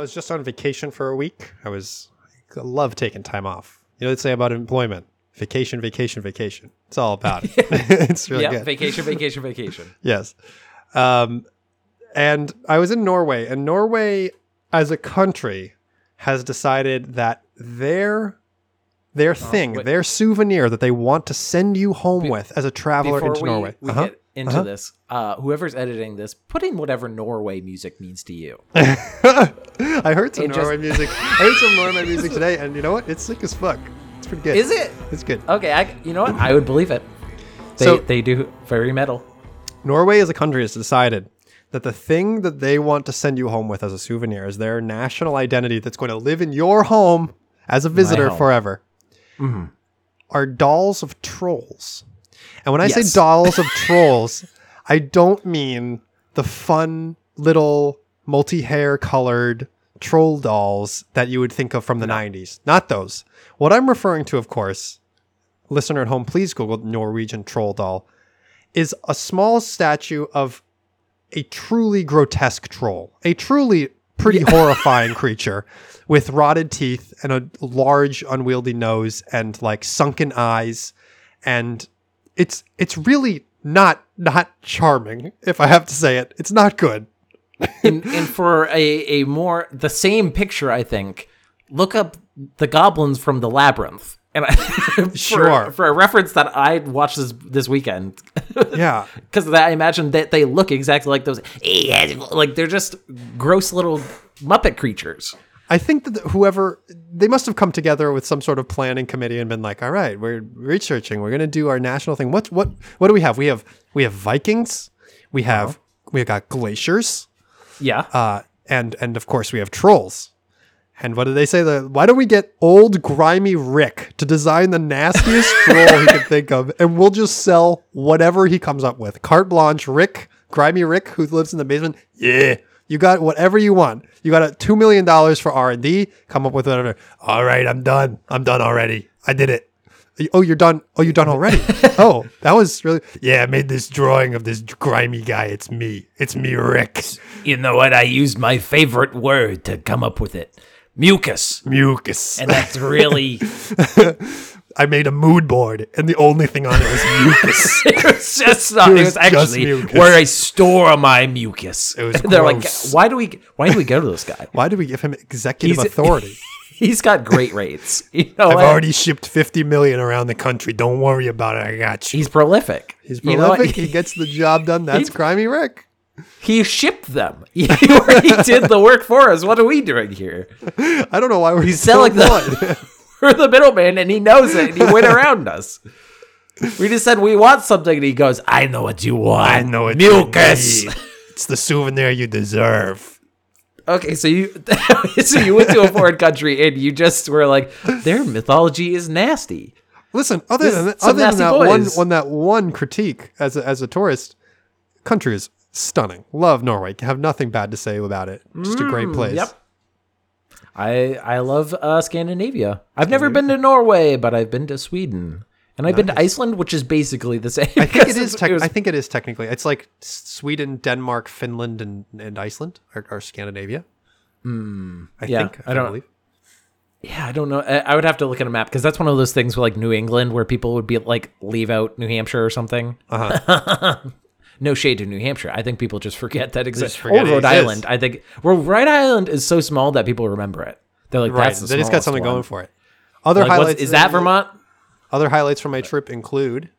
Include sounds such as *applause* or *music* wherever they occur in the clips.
Was just on vacation for a week. I was, I love taking time off. You know they say about employment? Vacation, vacation, vacation. It's all about it. *laughs* *laughs* it's really yeah, good. vacation, *laughs* vacation, vacation. yes. Um, and I was in Norway, and Norway as a country has decided that their their thing, Oh, wait. their souvenir that they want to send you home with as a traveler into we, Norway. we Uh-huh. get into uh-huh. this, uh, whoever's editing this, put in whatever Norway music means to you. *laughs* I heard some It just- Norway music. I heard some Norway music today, and you know what? It's sick as fuck. It's pretty good. Is it? It's good. Okay, I, you know what? I would believe it. They, So- they do very metal. Norway as a country has decided that the thing that they want to send you home with as a souvenir is their national identity that's going to live in your home as a visitor forever. Are dolls of trolls. And when I Yes. say dolls of *laughs* trolls, I don't mean the fun little multi hair colored troll dolls that you would think of from the 90s. Not those. What I'm referring to, of course, listener at home, please Google Norwegian troll doll, is a small statue of a truly grotesque troll, a truly pretty *laughs* horrifying creature with rotted teeth and a large unwieldy nose and like sunken eyes and it's it's really not not charming if I have to say it. It's not good. *laughs* and, and for a, a more the same picture, I think, look up the goblins from the labyrinth. And I, *laughs* for, Sure. for a reference that I watched this this weekend, Yeah. *laughs* because I imagine that they look exactly like those, like they're just gross little Muppet creatures. I think that whoever they must have come together with some sort of planning committee and been like, "All right, we're researching. We're going to do our national thing. What what what do we have? We have we have Vikings. We have we got glaciers. Yeah, Uh, and and of course we have trolls. And what did they say? The why don't we get old grimy Rick to design the nastiest *laughs* troll he can think of, and we'll just sell whatever he comes up with. Carte blanche, Rick, grimy Rick, who lives in the basement. Yeah, you got whatever you want. You got a two million dollars for R and D. Come up with whatever. All right, I'm done. I'm done already. I did it. Oh, you're done. Oh, you're done already. *laughs* oh, that was really. Yeah, I made this drawing of this grimy guy. It's me. It's me, Rick. You know what? I used my favorite word to come up with it. Mucus. Mucus. And that's really *laughs* I made a mood board, and the only thing on it was mucus. *laughs* it was just not, It it was was actually mucus. where I store my mucus. It was *laughs* they're like, why do we why do we go to this guy? *laughs* Why do we give him executive He's- authority? He's got great rates. You know, I've what? already shipped 50 million around the country. Don't worry about it. I got you. he's prolific. He's You know prolific. he gets the job done. That's crimey Rick. He shipped them. He did the work for us. What are we doing here? I don't know why we're He's selling the. We're the middleman, and he knows it. And he went around us. We just said we want something, and he goes, "I know what you want. I know what you mucus." It's the souvenir you deserve. Okay, so you *laughs* so you went to a foreign country, and you just were like, their mythology is nasty. Listen, other This- than that, other than that one, boys. one that one critique as a, as a tourist, country is stunning. Love Norway. Have nothing bad to say about it. Just a great place. Mm, yep. I I love uh, Scandinavia. I've never been to Norway, but I've been to Sweden, and I've been to Iceland, which is basically the *laughs* same. I think it *laughs* is. it's- was- I think it is technically. It's like Sweden, Denmark, Finland, and, and Iceland are, are Scandinavia. I Hmm. Yeah, think. I don't- believe. yeah, I don't know. I, I would have to look at a map because that's one of those things with like New England where people would be like leave out New Hampshire or something. Uh-huh. *laughs* no shade to New Hampshire. I think people just forget that exists. Or forget it Rhode. Island. I think well, Rhode Island is so small that people remember it. They're like, Right. that's the They just got something one. going for it. Other Like, highlights is that Vermont? Other highlights from my trip include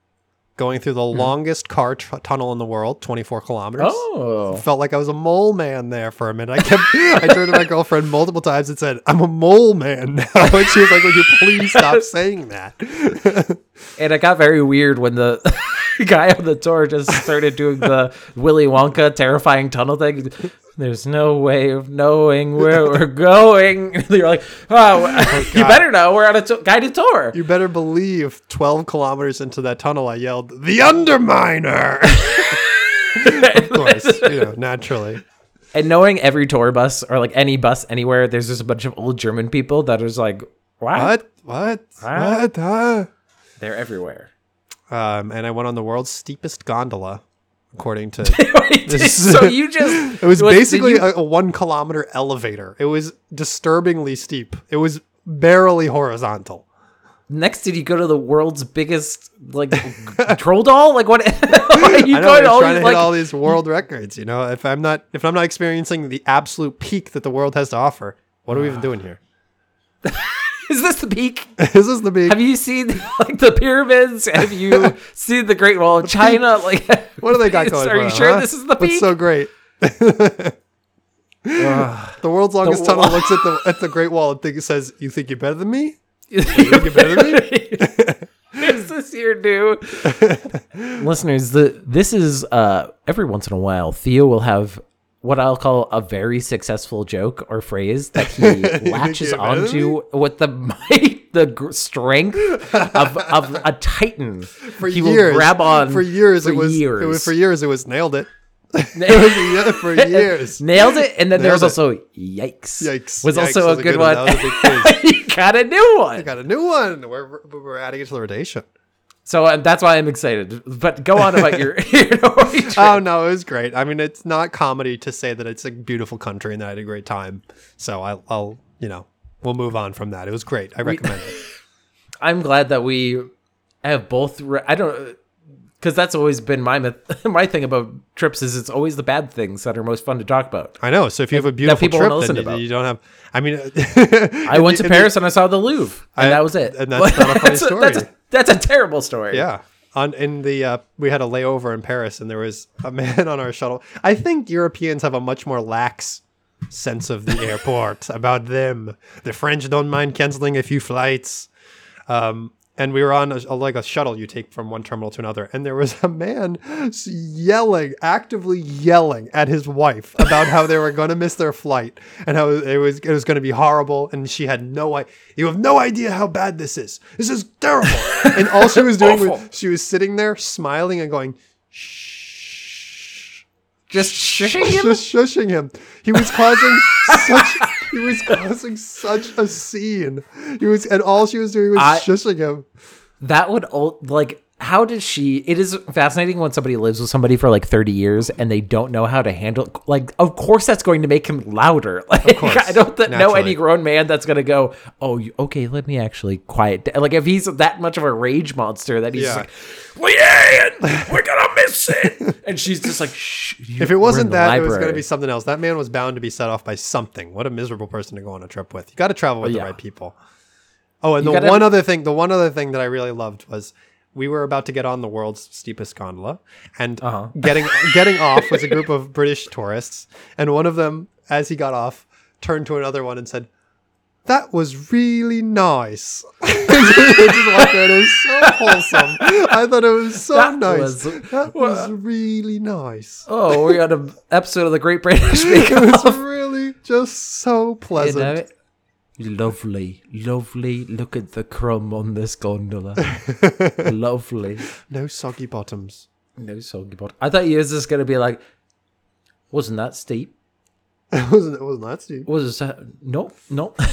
going through the hmm. longest car tr- tunnel in the world, 24 kilometers. Oh, Felt like I was a mole man there for a minute. I kept, I turned to my girlfriend multiple times and said, "I'm a mole man now," *laughs* and she was like, "Would you please stop saying that?" and it got very weird when the *laughs* guy on the tour just started doing the Willy Wonka terrifying tunnel thing. There's no way of knowing where we're going. *laughs* You're like, oh, *laughs* you better know. We're on a to- guided tour. You better believe 12 kilometers into that tunnel, I yelled, The Underminer! *laughs* of course, you know, naturally. And knowing every tour bus or like any bus anywhere, there's just a bunch of old German people that is like, what? What? What? Huh? What? Huh? They're everywhere. Um, and I went on the world's steepest gondola, according to. *laughs* *laughs* *laughs* so you just It was what, basically you- a, a one kilometer elevator. It was disturbingly steep. It was barely horizontal. next did you go to the world's biggest like troll doll? Like what? are you I know, going all trying to these, hit like all these world records. You know, if I'm not if I'm not experiencing the absolute peak that the world has to offer, what are we even doing here? Is this the peak? *laughs* is This is the peak. Have you seen like the pyramids? Have you *laughs* seen the Great Wall of China? *laughs* Like What do they got going? On? Are you sure huh? this is the peak? so great? *sighs* the world's longest tunnel wall. looks at the at the Great Wall and think, says, "You think you're better than me? You think you're better than me?" This is this your new listeners? The this is uh every once in a while Theo will have what I'll call a very successful joke or phrase that he *laughs* latches You're better than onto with the *laughs* might, the strength of, of a titan. For he years, will grab on for years. for it was years. it was for years. It was nailed it. *laughs* It was for years. Nailed it, and then there was it. also yikes. Yikes. was Yikes also was a a good one. one. That was a you got a new one. I got a new one. We're we're adding it to the rotation. So uh, that's why I'm excited. But go on about your, *laughs* your *laughs* *laughs* Oh no, it was great. I mean, it's not comedy to say that it's a beautiful country and that I had a great time. So I'll, I'll you know, we'll move on from that. It was great. I recommend it. I'm glad that we have both. Re- I don't because that's always been my myth- my thing about trips is it's always the bad things that are most fun to talk about. I know. So if you have a beautiful people trip, then you, you don't have. I mean, I went to Paris and I saw the Louvre, and I- that was it. and that's not a funny story. A, that's a terrible story. Yeah. On in the uh, we had a layover in Paris and there was a man *laughs* on our shuttle. I think Europeans have a much more lax sense of the airport *laughs* about them. The French don't mind canceling a few flights. Um, and we were on a, a- like a shuttle you take from one terminal to another, and there was a man yelling, actively yelling at his wife about how they were going to miss their flight and how it was it was going to be horrible, and she had no idea. You have no idea how bad this is. This is terrible. *laughs* and all she was doing was she was sitting there smiling and going, "Shh." Just shushing *laughs* him. Just shushing him. He was causing *laughs* such. He was *laughs* causing such a scene. He was, and all she was doing was I- shushing him. That would ul- like how does she it is fascinating when somebody lives with somebody for like 30 years and they don't know how to handle like of course that's going to make him louder *laughs* like course, i don't th- know any grown man that's going to go oh you, okay let me actually quiet down. like if he's that much of a rage monster that he's Yeah. like leanne we're gonna *laughs* and she's just like Shh, If it wasn't that, it was going to be something else. That man was bound to be set off by something. What a miserable person to go on a trip with. You got to travel with yeah. the right people. Oh, and You the gotta- one other thing, the one other thing that I really loved was we were about to get on the world's steepest gondola, and Uh-huh. *laughs* getting getting off was a group of British tourists, and one of them, as he got off, turned to another one and said. That was really nice. *laughs* *laughs* It just walked out. It was so wholesome. I thought it was so That nice. was- that was really nice. oh we're on an episode of the great british *laughs* bake Off. It was really just so You pleasant. know? Lovely, lovely. Look at the crumb on this gondola. lovely. No soggy bottoms. No soggy bottom. I thought you was just gonna be like, wasn't that steep? It wasn't. It wasn't that steep. Was that nope, no? *laughs*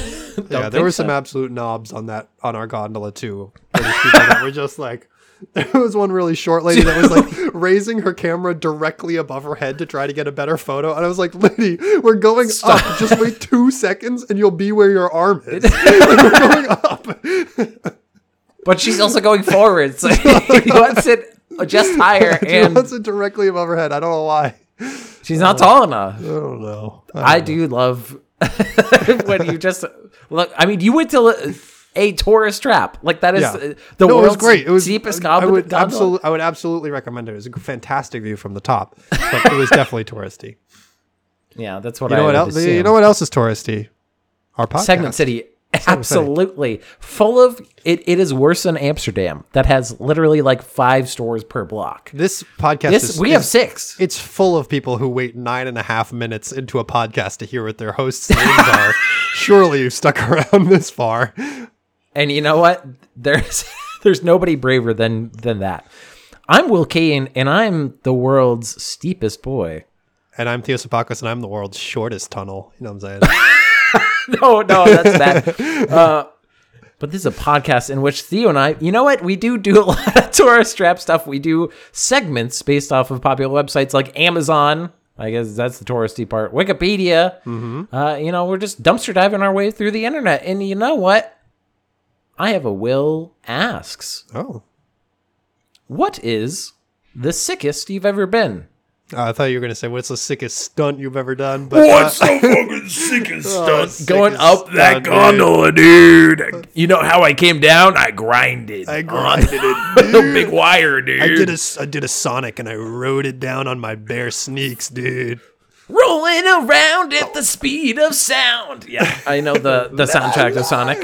Yeah, there were some absolute knobs on that on our gondola too. That were just like. *laughs* There was one really short lady that was like *laughs* raising her camera directly above her head to try to get a better photo, and I was like, "Lady, we're going up. Just wait two seconds, and you'll be where your arm is. we're going up." But she's also going forward, so he wants it just higher, She and wants it directly above her head. I don't know why. She's not tall enough. I don't know. I do love *laughs* when you just look. I mean, you went to a tourist trap. Like that is Yeah. uh, the no, world's great. It was cheapest I would absolutely, I would absolutely recommend it. It was a fantastic view from the top, but it was definitely touristy. *laughs* Yeah, that's what You I know what would else? You know what else is touristy? Our podcast. Segment City. Absolutely. Full of it, it is worse than Amsterdam. That has literally like five stores per block. This podcast This is we have six. It's full of people who wait nine and a half minutes into a podcast to hear what their hosts' names are. *laughs* Surely you've stuck around this far. And you know what? There's *laughs* there's nobody braver than than that. I'm Will Kane and I'm the world's steepest boy. And I'm Theo Sapakos, and I'm the world's shortest tunnel. You know what I'm saying? *laughs* *laughs* No, no, that's bad. *laughs* Uh, but this is a podcast in which Theo and I, you know what? We do do a *laughs* lot of tourist trap stuff. We do segments based off of popular websites like Amazon. I guess that's the touristy part. Wikipedia. Uh, you know, we're just dumpster diving our way through the internet. And you know what? I have a Will asks, oh. what is the sickest you've ever been? Uh, I thought you were going to say, what's the sickest stunt you've ever done? But What's uh, the fucking sickest *laughs* stunt? Going sickest up That stunt, dude. gondola, dude. You know how I came down? I grinded. I *laughs* on grinded it, *laughs* the big wire, dude. I did a, s- I did a Sonic and I rode it down on my bare sneaks, dude. rolling around at the speed of sound. Yeah, I know the the soundtrack of Sonic.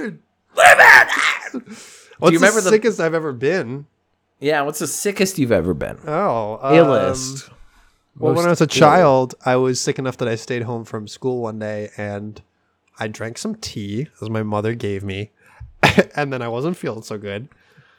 What's you the remember the- sickest I've ever been? Yeah, what's the sickest you've ever been? Oh, A um, list. Well, when I was a child, I was sick enough that I stayed home from school one day and I drank some tea, as my mother gave me, *laughs* and then I wasn't feeling so good.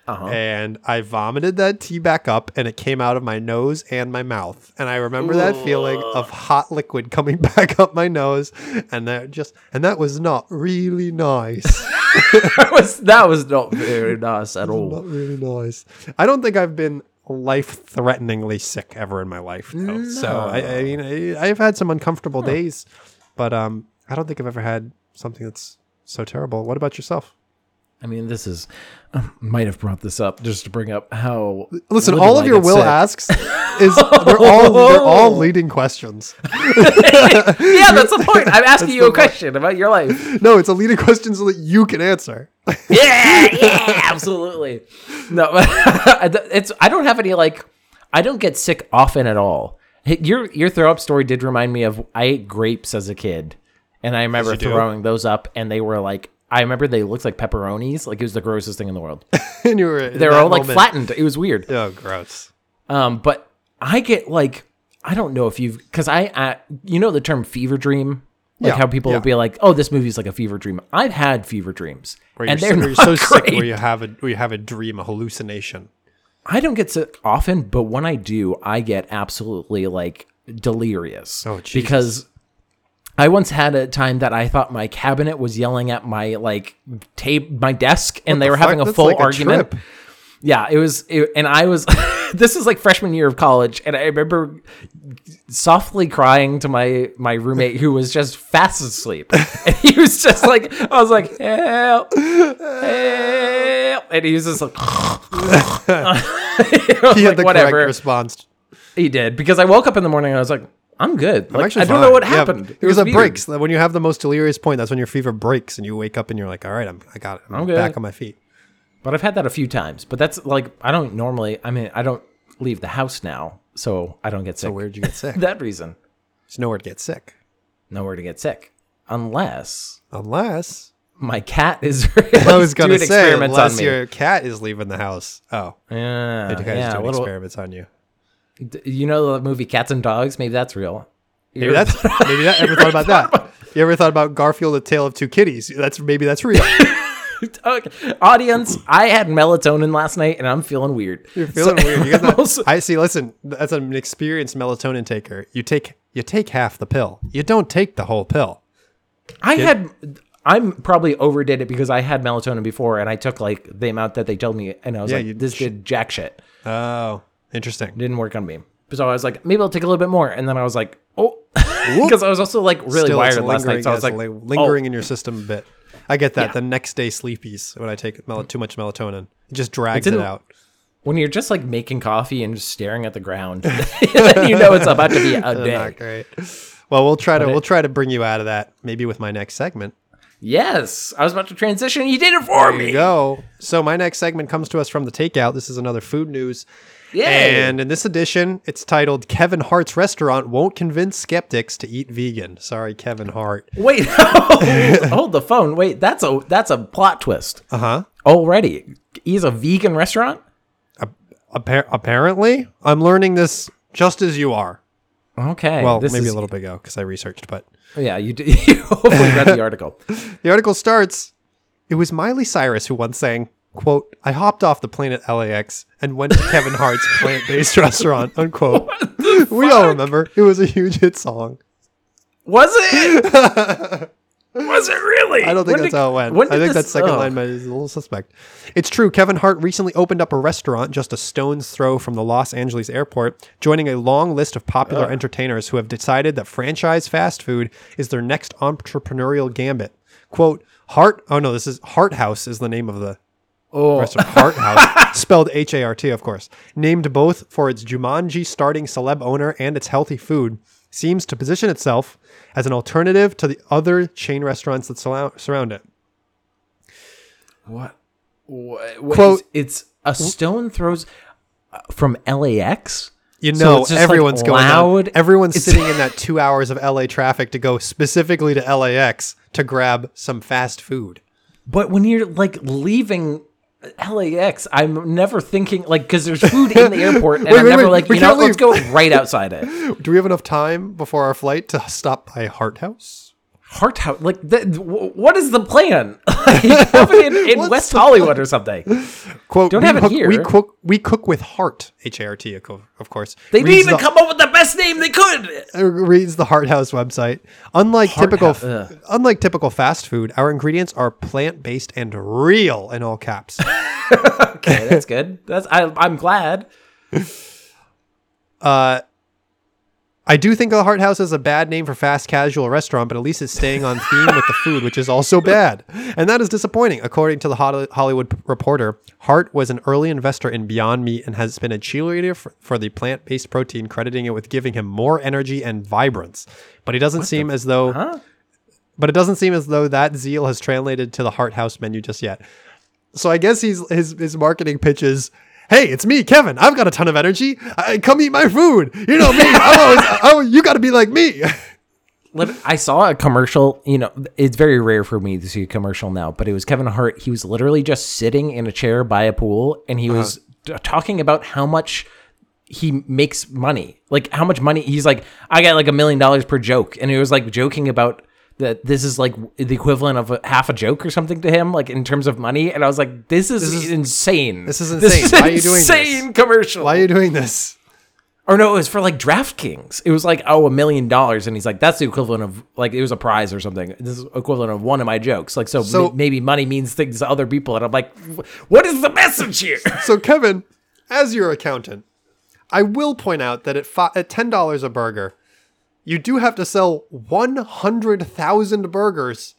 Uh-huh. And I vomited that tea back up, and it came out of my nose and my mouth. And I remember that feeling of hot liquid coming *laughs* back up my nose, and that just and that was not really nice. *laughs* that was that was not very nice at all. not really nice. I don't think I've been life-threateningly sick ever in my life. Though. So I, I mean, I, I've had some uncomfortable days, but um, I don't think I've ever had something that's so terrible. What about yourself? I mean, this is might have brought this up just to bring up how. Listen, all of your will sick. asks *laughs* is they're all they're all leading questions. *laughs* Yeah, that's the point. I'm *laughs* asking you a question about your life. No, it's a leading question so that you can answer. Yeah, *laughs* yeah, absolutely. No, *laughs* it's I don't have any like I don't get sick often at all. Your your throw up story did remind me of I ate grapes as a kid, and I remember you do? throwing those up, and they were like I remember they looked like pepperonis, like it was the grossest thing in the world. *laughs* and you were They were all like flattened. It was weird. Oh, gross. Um, but I get like I don't know if you've because I, I you know the term fever dream. Like Yeah, how people yeah. will be like, "Oh, this movie's like a fever dream." I've had fever dreams, Where and they're so, you're not so *laughs* sick great. where you have a where you have a dream, a hallucination. I don't get sick often, but when I do, I get absolutely like delirious. Oh, Jesus. because I once had a time that I thought my cabinet was yelling at my like tape, my desk, and they the were having a That's full like a argument. trip. Yeah, it was, it, and I was. *laughs* this is like freshman year of college, and I remember softly crying to my my roommate who was just fast asleep, *laughs* and he was just like, I was like, help, help, and he was just like. *laughs* He had the whatever. correct response. He did because I woke up in the morning and I was like, I'm good. I'm Like, actually I don't fine. know what Yeah, happened. It was weird. breaks. When you have the most delirious point, that's when your fever breaks, and you wake up and you're like, "All right, I'm, I got it. I'm, I'm back on my feet." But I've had that a few times. But that's like I don't normally. I mean, I don't leave the house now, so I don't get sick. So where'd you get sick? *laughs* that reason, There's nowhere to get sick, nowhere to get sick, unless unless my cat is. *laughs* *laughs* I was gonna doing say, experiments unless on me. your cat is leaving the house. Oh, Yeah, the yeah, doing little- experiments on you. d- You know the movie Cats and Dogs? Maybe that's real. Maybe that's maybe that. Ever thought about that? You ever thought about Garfield: A Tale of Two Kitties? That's maybe that's real. *laughs* okay. Audience, I had melatonin last night and I'm feeling weird. You're feeling So- weird. You get? *laughs* Also- I see. Listen, as an experienced melatonin taker, you take you take half the pill. You don't take the whole pill. I had I'm probably overdid it because I had melatonin before and I took like the amount that they told me and I was Yeah, like this sh- did jack shit. Oh, interesting. Didn't work on me. So I was like maybe I'll take a little bit more and then I was like oh *laughs* because I was also like really Still, wired last night so I was like li- lingering oh. in your system a bit. I get that. Yeah. The next day sleepies when I take mel- too much melatonin, it just drags it out. when you're just like making coffee and just staring at the ground *laughs* then you know it's about to be a *laughs* Not day. great. Well, we'll try to we'll try to bring you out of that maybe with my next segment. Yes, I was about to transition. You did it for There me. go. So my next segment comes to us from the Takeout. This is another food news. Yay. And in this edition, it's titled Kevin Hart's Restaurant Won't Convince Skeptics to Eat Vegan. Sorry, Kevin Hart. Wait, *laughs* hold, the phone. Wait, that's a that's a plot twist Uh huh. already. He's a vegan restaurant. Appar- apparently, I'm learning this just as you are. Okay. Well, this maybe is- a little bit ago because I researched, but Yeah, you, d- *laughs* you hopefully read the article. *laughs* the article starts. It was Miley Cyrus who once sang, "quote I hopped off the plane at LAX and went to Kevin Hart's *laughs* plant-based restaurant." Unquote. We all remember it was a huge hit song. Was it? *laughs* Was it really? I don't think When that's did- how it went. I think this- that second oh. line might- is a little suspect. It's true. Kevin Hart recently opened up a restaurant just a stone's throw from the Los Angeles airport, joining a long list of popular entertainers who have decided that franchise fast food is their next entrepreneurial gambit. Quote, Hart, oh no, this is Hart House is the name of the Oh, restaurant. Hart House, *laughs* spelled H A R T, of course. Named both for its Jumanji starting celeb owner and its healthy food, seems to position itself as an alternative to the other chain restaurants that surround, it. what? What? Quote- It's a stone throws uh, from LAX. You know, it's just, like, everyone's going loud. down. Everyone's It's- sitting in *laughs* that two hours of LA traffic to go specifically to LAX to grab some fast food. But when you're like leaving LAX, I'm never thinking like because there's food in the *laughs* airport, and Wait, I'm wait, never wait, like we you know can't let's go right *laughs* outside it. Do we have enough time before our flight to stop by Hart House? Hart House, like the, what is the plan? *laughs* like, *laughs* it in, in West Hollywood or something. *laughs* Quote, Don't we have it cook, here. We cook, we cook with heart, H A R T, of course. They didn't even the- come up with the best name they could. uh, reads the Hart House website. Unlike Heart typical, ugh. unlike typical fast food, our ingredients are plant based and real in all caps. Okay, that's good. That's I, I'm glad. Uh, I do think the Hart House is a bad name for fast casual restaurant, but at least it's staying on theme with the food, which is also bad. And that is disappointing. According to the Hollywood Reporter, Hart was an early investor in Beyond Meat and has been a cheerleader for, for the plant based protein, crediting it with giving him more energy and vibrance. But he doesn't seem as though. Huh? But it doesn't seem as though that zeal has translated to the Hart House menu just yet. So I guess he's his his marketing pitch is, "Hey, it's me, Kevin. I've got a ton of energy. I, come eat my food. You know me. I'm always, oh, *laughs* you got to be like me." I saw a commercial. You know, it's very rare for me to see a commercial now, but it was Kevin Hart. He was literally just sitting in a chair by a pool, and he was uh-huh. t- talking about how much he makes money. Like how much money he's like. I got like a million dollars per joke, and he was like joking about that. This is like the equivalent of a, half a joke or something to him, like in terms of money. And I was like, this is, is- insane. this is insane. Why are you doing this? insane commercial. Why are you doing this? Or no, it was for like DraftKings. It was like, oh, a million dollars. And he's like, that's the equivalent of like, it was a prize or something. This is equivalent of one of my jokes. Like, so, So- m- maybe money means things to other people. And I'm like, what is the message here? *laughs* So Kevin, as your accountant, I will point out that at fi- at ten dollars a burger, you do have to sell one hundred thousand burgers,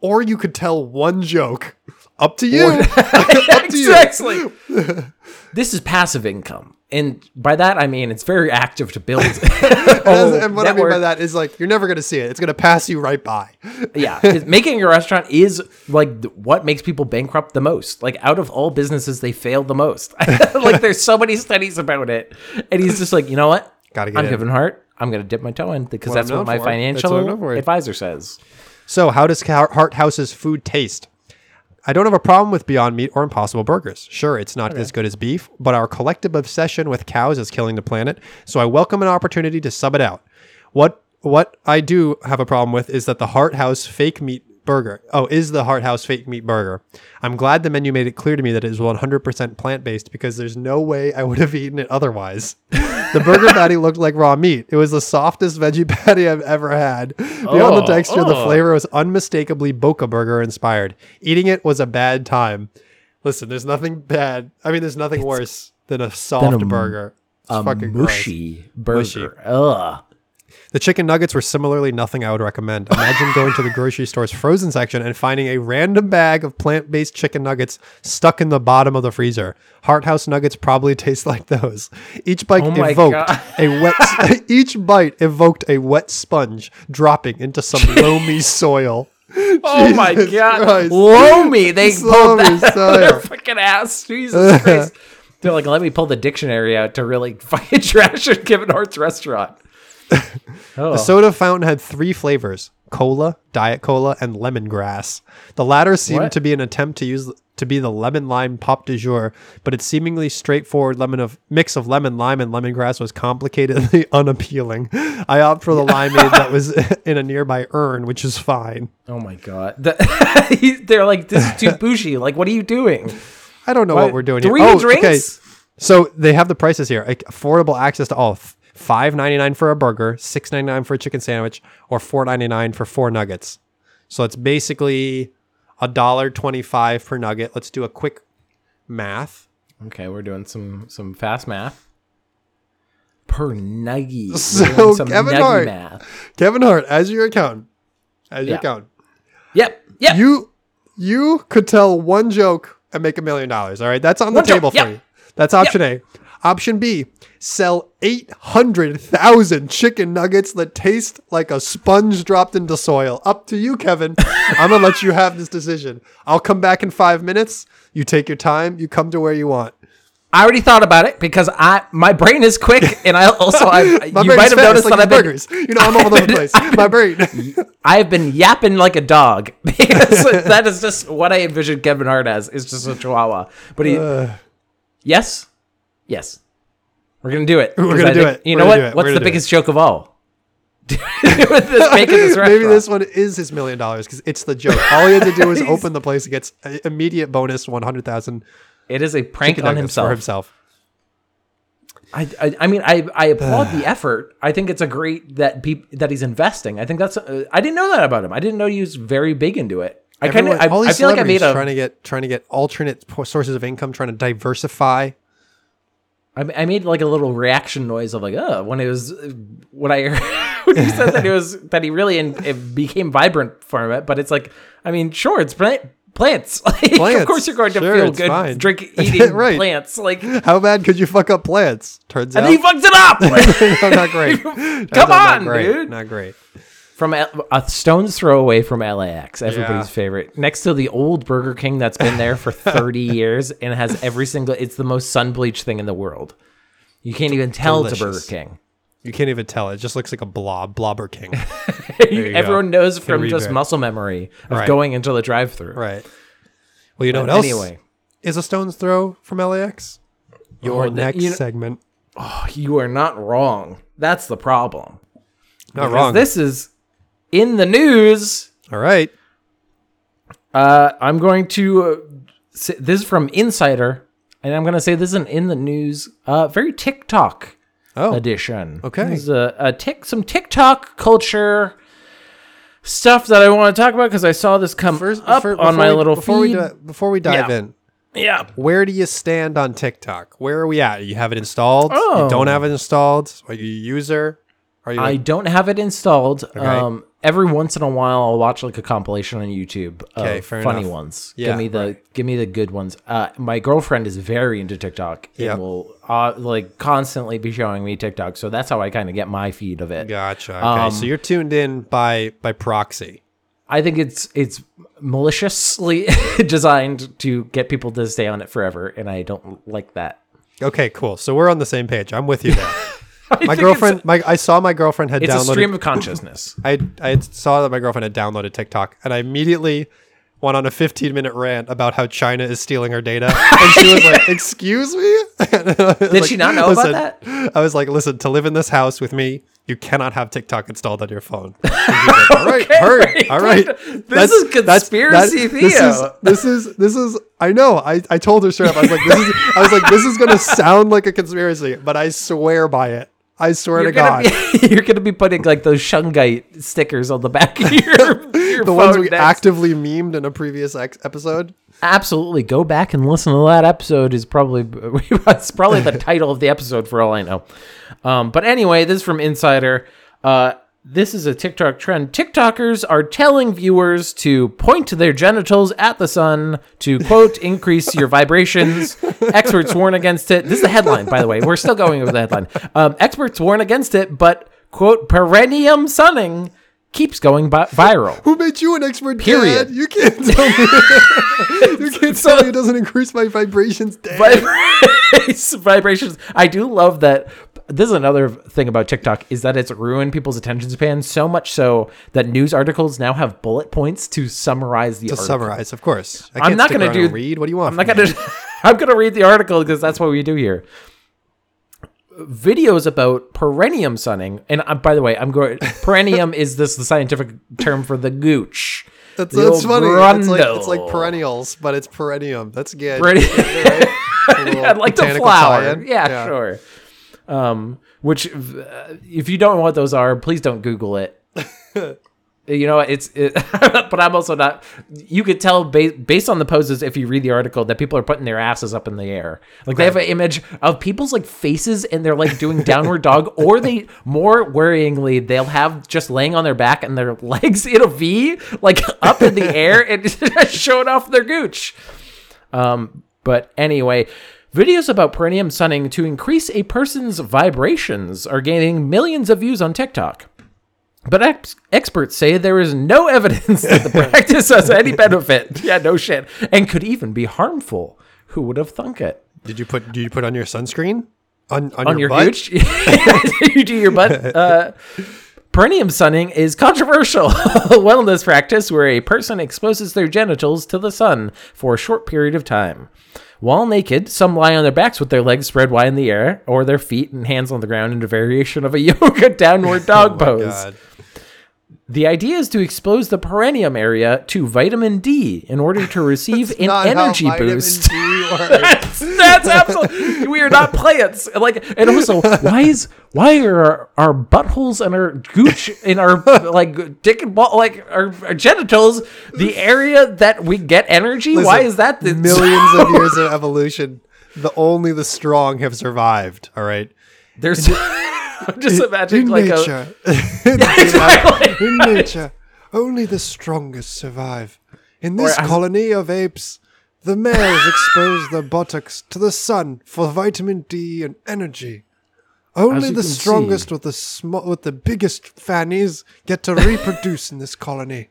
or you could tell one joke. Up to you. *laughs* Up to you. exactly. this is passive income. And by that, I mean, it's very active to build. *laughs* And, and what I mean by *laughs* that is like you're never going to see it. It's going to pass you right by. yeah, making a restaurant is like what makes people bankrupt the most. Like out of all businesses, they fail the most. like there's so many studies about it, and he's just like, you know what? Gotta get I'm in. Kevin Hart. I'm gonna dip my toe in because What that's what my for. That's financial what I'm known for. advisor says. So, how does Ca- Hart House's food taste? I don't have a problem with Beyond Meat or Impossible Burgers. Sure, it's not as good as beef, but our collective obsession with cows is killing the planet, so I welcome an opportunity to sub it out. What what I do have a problem with is that the Hart House fake meat burger. Oh, is the Hart House fake meat burger. I'm glad the menu made it clear to me that it is 100% plant-based because there's no way I would have eaten it otherwise. *laughs* The burger patty looked like raw meat. It was the softest veggie *laughs* patty I've ever had. Beyond the Oh, texture, the oh. flavor was unmistakably Boca Burger inspired. Eating it was a bad time. Listen, there's nothing bad. I mean, there's nothing worse than a soft a- burger. It's A fucking gross. mushy burger. Mushy. Ugh. The chicken nuggets were similarly nothing I would recommend. Imagine going to the grocery store's frozen section and finding a random bag of plant-based chicken nuggets stuck in the bottom of the freezer. Hart House nuggets probably *laughs* taste like those. Each bite Oh evoked a wet *laughs* each bite evoked a wet sponge dropping into some *laughs* loamy soil. Oh my god, Christ. Lomi! They pulled that out of their fucking ass. Jesus Christ! They're like, let me pull the dictionary out to really fucking trash it. Kevin Hart's restaurant. *laughs* Oh, The soda fountain had three flavors: cola, diet cola, and lemongrass. The latter seemed What? to be an attempt to use to be the lemon lime pop du jour, but its seemingly straightforward lemon of mix of lemon lime and lemongrass was complicatedly *laughs* unappealing. I opt for the *laughs* limeade that was in a nearby urn, which is fine. oh my god! The- they're like, this is too bougie. Like, what are you doing? I don't know what, we're doing Three here. Oh, drinks? okay. So they have the prices here: like, affordable access to all. Five ninety nine for a burger, six ninety nine for a chicken sandwich, or four ninety nine for four nuggets. So it's basically a dollar twenty five per nugget. Let's do a quick math. Okay, we're doing some some fast math. Per nuggie. *laughs* We're So, Kevin Hart. math. Kevin Hart, as your accountant, as your Yeah. accountant, Yep. Yep. you you could tell one joke and make a million dollars. All right, that's on the One joke, table for yep. you. That's option A. Option B: sell eight hundred thousand chicken nuggets that taste like a sponge dropped into soil. Up to you, Kevin. *laughs* I'm gonna let you have this decision. I'll come back in five minutes. You take your time. You come to where you want. I already thought about it because I my brain is quick *laughs* and I also I you might have fast, noticed like that I've these been burgers. You know, I'm all over the place. *laughs* My brain. I've been yapping like a dog because that is just what I envisioned Kevin Hart as is just a chihuahua. But he uh. Yes? Yes. We're gonna do it. We're gonna I do think- it. You We're know what? it. We're What's the biggest joke of all? *laughs* This this *laughs* Maybe this one is his million dollars because it's the joke. All he had to do is *laughs* open the place. He gets immediate bonus, one hundred thousand It is a prank on himself. for himself. I, I, I mean, I, I applaud the *sighs* effort. I think it's a great that peop, that he's investing. I think that's. Uh, I didn't know that about him. I didn't know he was very big into it. I kind of. I, I feel like I made a. trying to get trying to get alternate sources of income, trying to diversify. I, I made like a little reaction noise of like, oh, when it was when I *laughs* when he said that it was that he really in, it became vibrant for him. But it's like, I mean, sure, it's plant, plants. *laughs* Like, of course, you're going to Sure, feel good fine. drink *laughs* eating Right. plants. Like, How bad could you fuck up plants? Turns out, then he fucks it up. no, not great. Come out on, not great. dude. Not great. From L- a stone's throw away from LAX, everybody's Yeah. favorite. Next to the old Burger King that's been there for *laughs* 30 years and has every single. It's the most sun bleached thing in the world. You can't even tell it's a Burger King. You can't even tell. It just looks like a blob, blobber king. *laughs* Everyone go. knows from just muscle memory of Right. going into the drive-through. right. Well, you know But what else anyway, is a stone's throw from LAX? Your Oh, next you know- segment. Oh, you are not wrong. That's the problem. Not Because wrong. This is in the news. All right. Uh, I'm going to. Uh, say, this is from Insider, and I'm going to say this is an in the news, uh, very TikTok Oh, edition. okay. This is a, a tick, some TikTok culture stuff that I want to talk about because I saw this come First, up on my we- little before we feed. do- before we dive Yeah. in, yeah. where do you stand on TikTok? Where are we at? You have it installed? Oh. You don't have it installed? Are you a user? Are you? I don't have it installed. Um, every once in a while, I'll watch like a compilation on YouTube Okay, of funny enough. ones. Yeah, give me the give me the good ones. Uh, my girlfriend is very into TikTok and Yep. will uh, like constantly be showing me TikTok. So that's how I kind of get my feed of it. gotcha. Okay, Um, so you're tuned in by by proxy. I think it's it's maliciously *laughs* designed to get people to stay on it forever, and I don't like that. Okay, cool. So we're on the same page. I'm with you there. *laughs* I My girlfriend, my I saw my girlfriend had It's, a, it's a downloaded. stream of consciousness. *clears throat* I I saw that my girlfriend had downloaded TikTok, and I immediately went on a 15 minute rant about how China is stealing her data, *laughs* and she was like, "Excuse me." *laughs* Did she not know about that? I was like, "Listen, to live in this house with me, you cannot have TikTok installed on your phone." Like, all right, *laughs* heard. All right. This is conspiracy This is this is this is. I know. I I told her straight up. I was like, "This is." I was like, "This is gonna sound like a conspiracy, but I swear by it. I swear You're to God." be, *laughs* you're gonna be putting like those shungite stickers on the back of your, *laughs* your the ones we next. actively memed in a previous ex- episode. Absolutely, go back and listen to that episode. Is probably *laughs* it's probably the title of the episode for all I know. Um, but anyway, this is from Insider. Uh, this is a TikTok trend. TikTokers are telling viewers to point their genitals at the sun to quote increase your vibrations. *laughs* Experts warn against it. This is the headline, by the way. We're still going with the headline. Um, experts warn against it, but quote perennium sunning keeps going bi- viral. Who made you an expert, Period. Dad? You can't tell me. *laughs* you can't tell me it doesn't increase my vibrations, Dad. Vibrations- *laughs* vibrations. I do love that. This is another thing about TikTok is that it's ruined people's attention span so much so that news articles now have bullet points to summarize the to article. summarize, of course. I I'm can't going to do read. What do you want? I'm not going *laughs* to. I'm going to read the article because that's what we do here. Videos about perennium sunning, and uh, by the way, I'm going. Perennium is this the scientific term for the gooch? That's, The that's funny. It's like, it's like perennials, but it's perennium. That's good. Peren- Right? *laughs* A I'd like the flower. tie-in. Yeah, sure. Um, which, uh, if you don't know what those are, please don't Google it. *laughs* you know, it's. It, *laughs* but I'm also not. You could tell ba- based on the poses if you read the article that people are putting their asses up in the air. Like they have an image of people's like faces and they're like doing downward dog, *laughs* or they more worryingly they'll have just laying on their back and their *laughs* legs in a V, like up in the air and showing off their gooch. Um, but anyway, videos about perennium sunning to increase a person's vibrations are gaining millions of views on TikTok. But ex- experts say there is no *laughs* evidence that the *laughs* practice has any *laughs* benefit. Yeah, no shit. And could even be harmful. Who would have thunk it? Did you put? Did you put on your sunscreen? On on, On your, butt? gooch? you do your butt? Uh, Perineum sunning is controversial wellness practice where a person exposes their genitals to the sun for a short period of time. While naked, some lie on their backs with their legs spread wide in the air, or their feet and hands on the ground in a variation of a yoga downward dog Oh pose. God. The idea is to expose the perineum area to vitamin D in order to *laughs* receive an energy boost. *laughs* That's, that's absolutely. We are not plants. Like, and also, why is why are our, our buttholes and our gooch in our *laughs* like dick and ball like our, our genitals the area that we get energy? why is that the millions of years of evolution? The only the strong have survived. All right. There's. *laughs* I'm just imagining in like a. nature, *laughs* *laughs* Exactly. in nature, only the strongest survive. In this as- colony of apes, the males expose their buttocks to the sun for vitamin D and energy. Only the strongest see- with the sm- with the biggest fannies get to reproduce in this colony.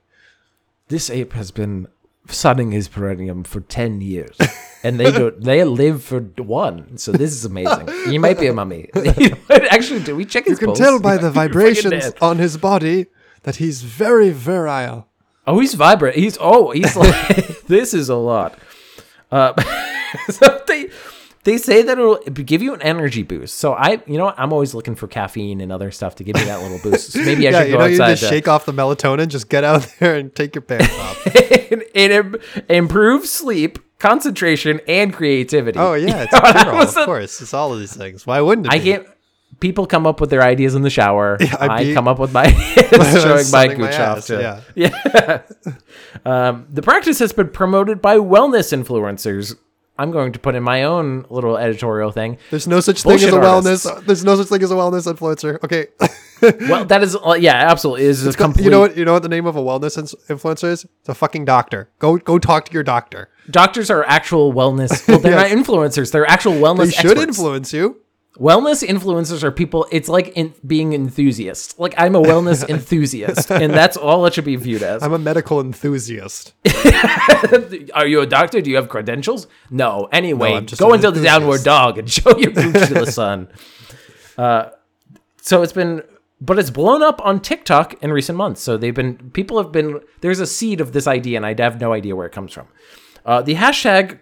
This ape has been sunning his perineum for ten years, *laughs* and they don't. They live for one. So this is amazing. He might be a mummy. *laughs* Actually, do we check his? You can pulse? tell by the might be fucking vibrations on his body that he's very virile. Oh, he's vibrant. He's oh, he's like *laughs* this is a lot. Uh, so they they say that it'll give you an energy boost. So I, you know, what? I'm always looking for caffeine and other stuff to give me that little boost. So maybe I *laughs* yeah, should you go know, you outside. just to- shake off the melatonin. Just get out *laughs* there and take your pants off. *laughs* it, it im- improves sleep, concentration, and creativity. Oh yeah, it's You know, a of course. It's all of these things. Why wouldn't it? I be? can't. People come up with their ideas in the shower. I I, be- come up with my showing my gooch off. yeah. Yeah. um, the practice has been promoted by wellness influencers. I'm going to put in my own little editorial thing. There's no such thing as a Bullshit wellness. artists. There's no such thing as a wellness influencer. Okay. *laughs* Well, that is, uh, yeah, absolutely. Is a complete. you know what? You know what the name of a wellness influencer is? It's a fucking doctor. Go go talk to your doctor. Doctors are actual wellness. Well, they're *laughs* Yes. not influencers. They're actual wellness They should experts. influence you. Wellness influencers are people. It's like in, being enthusiast. Like I'm a wellness *laughs* enthusiast, and that's all it should be viewed as. I'm a medical enthusiast. *laughs* Are you a doctor? Do you have credentials? No. Anyway, No, go into the downward dog and *laughs* show your gooch to the sun. Uh, so it's been, but it's blown up on TikTok in recent months. So they've been, people have been, there's a seed of this idea, and I have no idea where it comes from. Uh, the hashtag,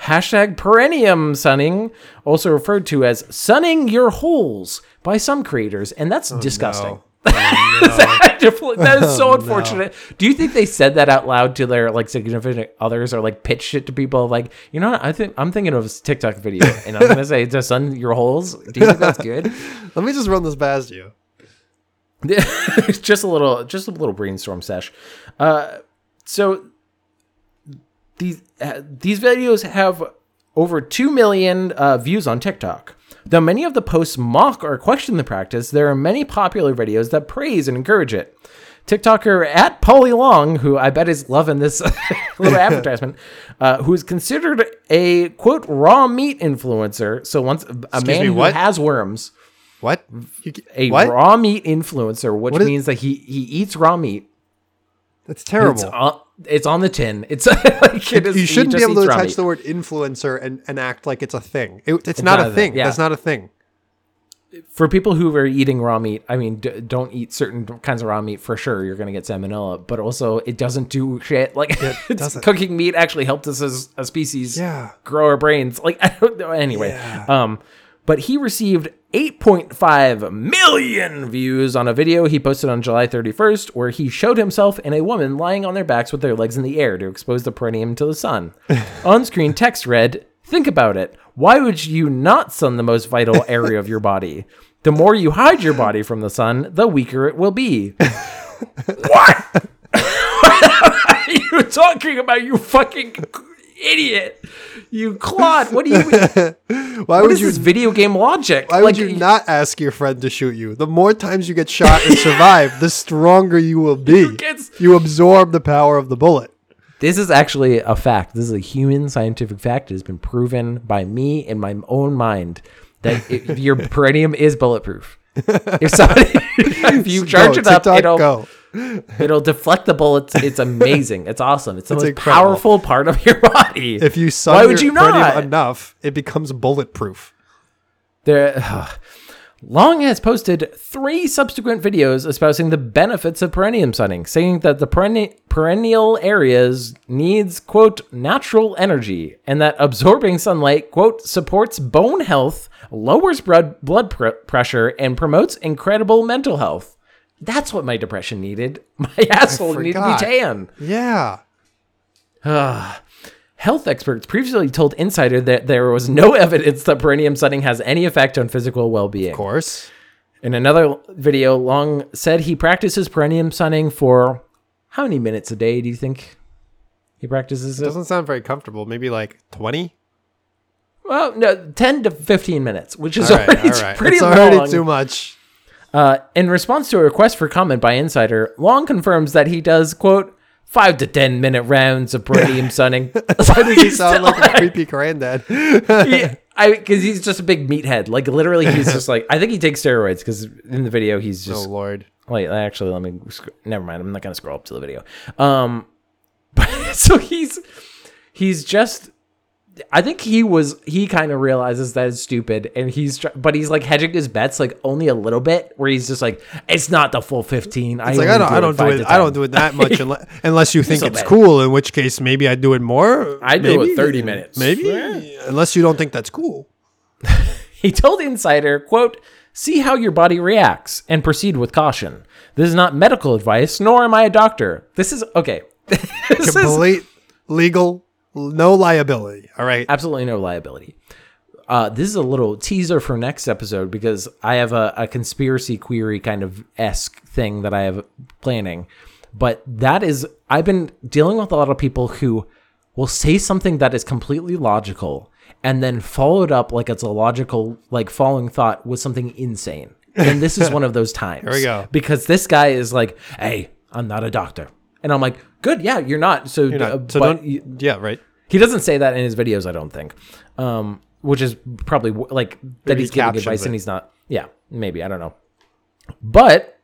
hashtag perennium sunning, also referred to as sunning your holes by some creators, and that's disgusting. *laughs* *laughs* that is so unfortunate. Do you think they said that out loud to their like significant others or like pitched it to people like, you know what? I think I'm thinking of a TikTok video and I'm gonna say to sun your holes. Do you think that's good? *laughs* Let me just run this past you. just a little just a little brainstorm sesh. Uh so these uh, these videos have over 2 million uh, views on TikTok. Though many of the posts mock or question the practice, there are many popular videos that praise and encourage it. TikToker at Pauly Long, who I bet is loving this *laughs* little *laughs* advertisement, uh, who is considered a quote raw meat influencer. So once a man me, who has worms, What? A what? raw meat influencer, which What is- means that he he eats raw meat. That's It's terrible. It's on the tin. It's *laughs* like it is, you shouldn't be able to attach meat. the word influencer and, and act like it's a thing. It, it's, not, a thing. yeah. That's not a thing. for people who are eating raw meat, I mean, d- don't eat certain kinds of raw meat for sure. You're going to get salmonella, but also it doesn't do shit. Like *laughs* it's, doesn't. cooking meat actually helped us as a species Yeah. grow our brains. Like *laughs* I don't know. Anyway, Yeah. um, but he received 8.5 million views on a video he posted on July 31st, where he showed himself and a woman lying on their backs with their legs in the air to expose the perineum to the sun. *laughs* on screen text read, "Think about it. Why would you not sun the most vital *laughs* area of your body? The more you hide your body from the sun, the weaker it will be." *laughs* what? what are you talking about? You fucking idiot! You clod! What do you? *laughs* Why What would is you this video game logic? Why would you not ask your friend to shoot you? The more times you get shot and survive, the stronger you will be. *laughs* Kids- You absorb the power of the bullet. This is actually a fact. This is a human scientific fact. It has been proven by me in my own mind that it, your *laughs* perineum is bulletproof. If somebody, if you charge Go, it up, TikTok, it'll go. *laughs* it'll deflect the bullets. It's amazing. It's awesome. It's the It's most incredible. powerful part of your *laughs* body. If you sun Why your would you not? enough, it becomes bulletproof. There, *sighs* Long has posted three subsequent videos espousing the benefits of perineum sunning, saying that the perenne- perennial areas needs quote natural energy and that absorbing sunlight quote supports bone health, lowers blood blood pr- pressure, and promotes incredible mental health. That's what my depression needed. *laughs* My asshole needed to be tan. Yeah. *sighs* Health experts previously told Insider that there was no *laughs* evidence that perineum sunning has any effect on physical well-being. Of course. In another video, Long said he practices perineum sunning for how many minutes a day do you think he practices it? Doesn't sound very comfortable. Maybe like 20? Well, no, 10 to 15 minutes, which is All right, already all right. *laughs* pretty it's already long. too much. Uh, in response to a request for comment by Insider, Long confirms that he does, quote, five to 10 minute rounds of perineum *laughs* sunning. Why does he *laughs* sound like a creepy granddad? *laughs* yeah, I because he's just a big meathead. Like literally, he's just like I think he takes steroids because in the video he's just. oh, Lord. Wait, actually, let me. sc- Never mind. I'm not gonna scroll up to the video. Um, but so he's he's just. I think he was. He kind of realizes that it's stupid, and he's. But he's like hedging his bets, like only a little bit, where he's just like, "It's not the full 15. I It's like I don't, I don't do it. I don't do it that much unless, *laughs* unless you think So it's bad. cool. In which case, maybe I'd do it more. I do it 30 minutes. Maybe unless you don't think that's cool. *laughs* He told Insider, quote, see how your body reacts and proceed with caution. This is not medical advice, nor am I a doctor. This is okay. *laughs* this is Complete legal, no liability. All right. absolutely no liability. Uh, this is a little teaser for next episode because I have a, a conspiracy query kind of esque thing that I have planning. But that is, I've been dealing with a lot of people who will say something that is completely logical and then follow it up like it's a logical, like following thought with something insane. And this is *laughs* one of those times. Here we go. Because this guy is like, hey, I'm not a doctor. And I'm like, good, yeah, you're not. So, You're not- uh, so but don't. yeah. Right. he doesn't say that in his videos, I don't think. Um, which is probably like that he's he giving advice it. and he's not. Yeah, maybe I don't know. But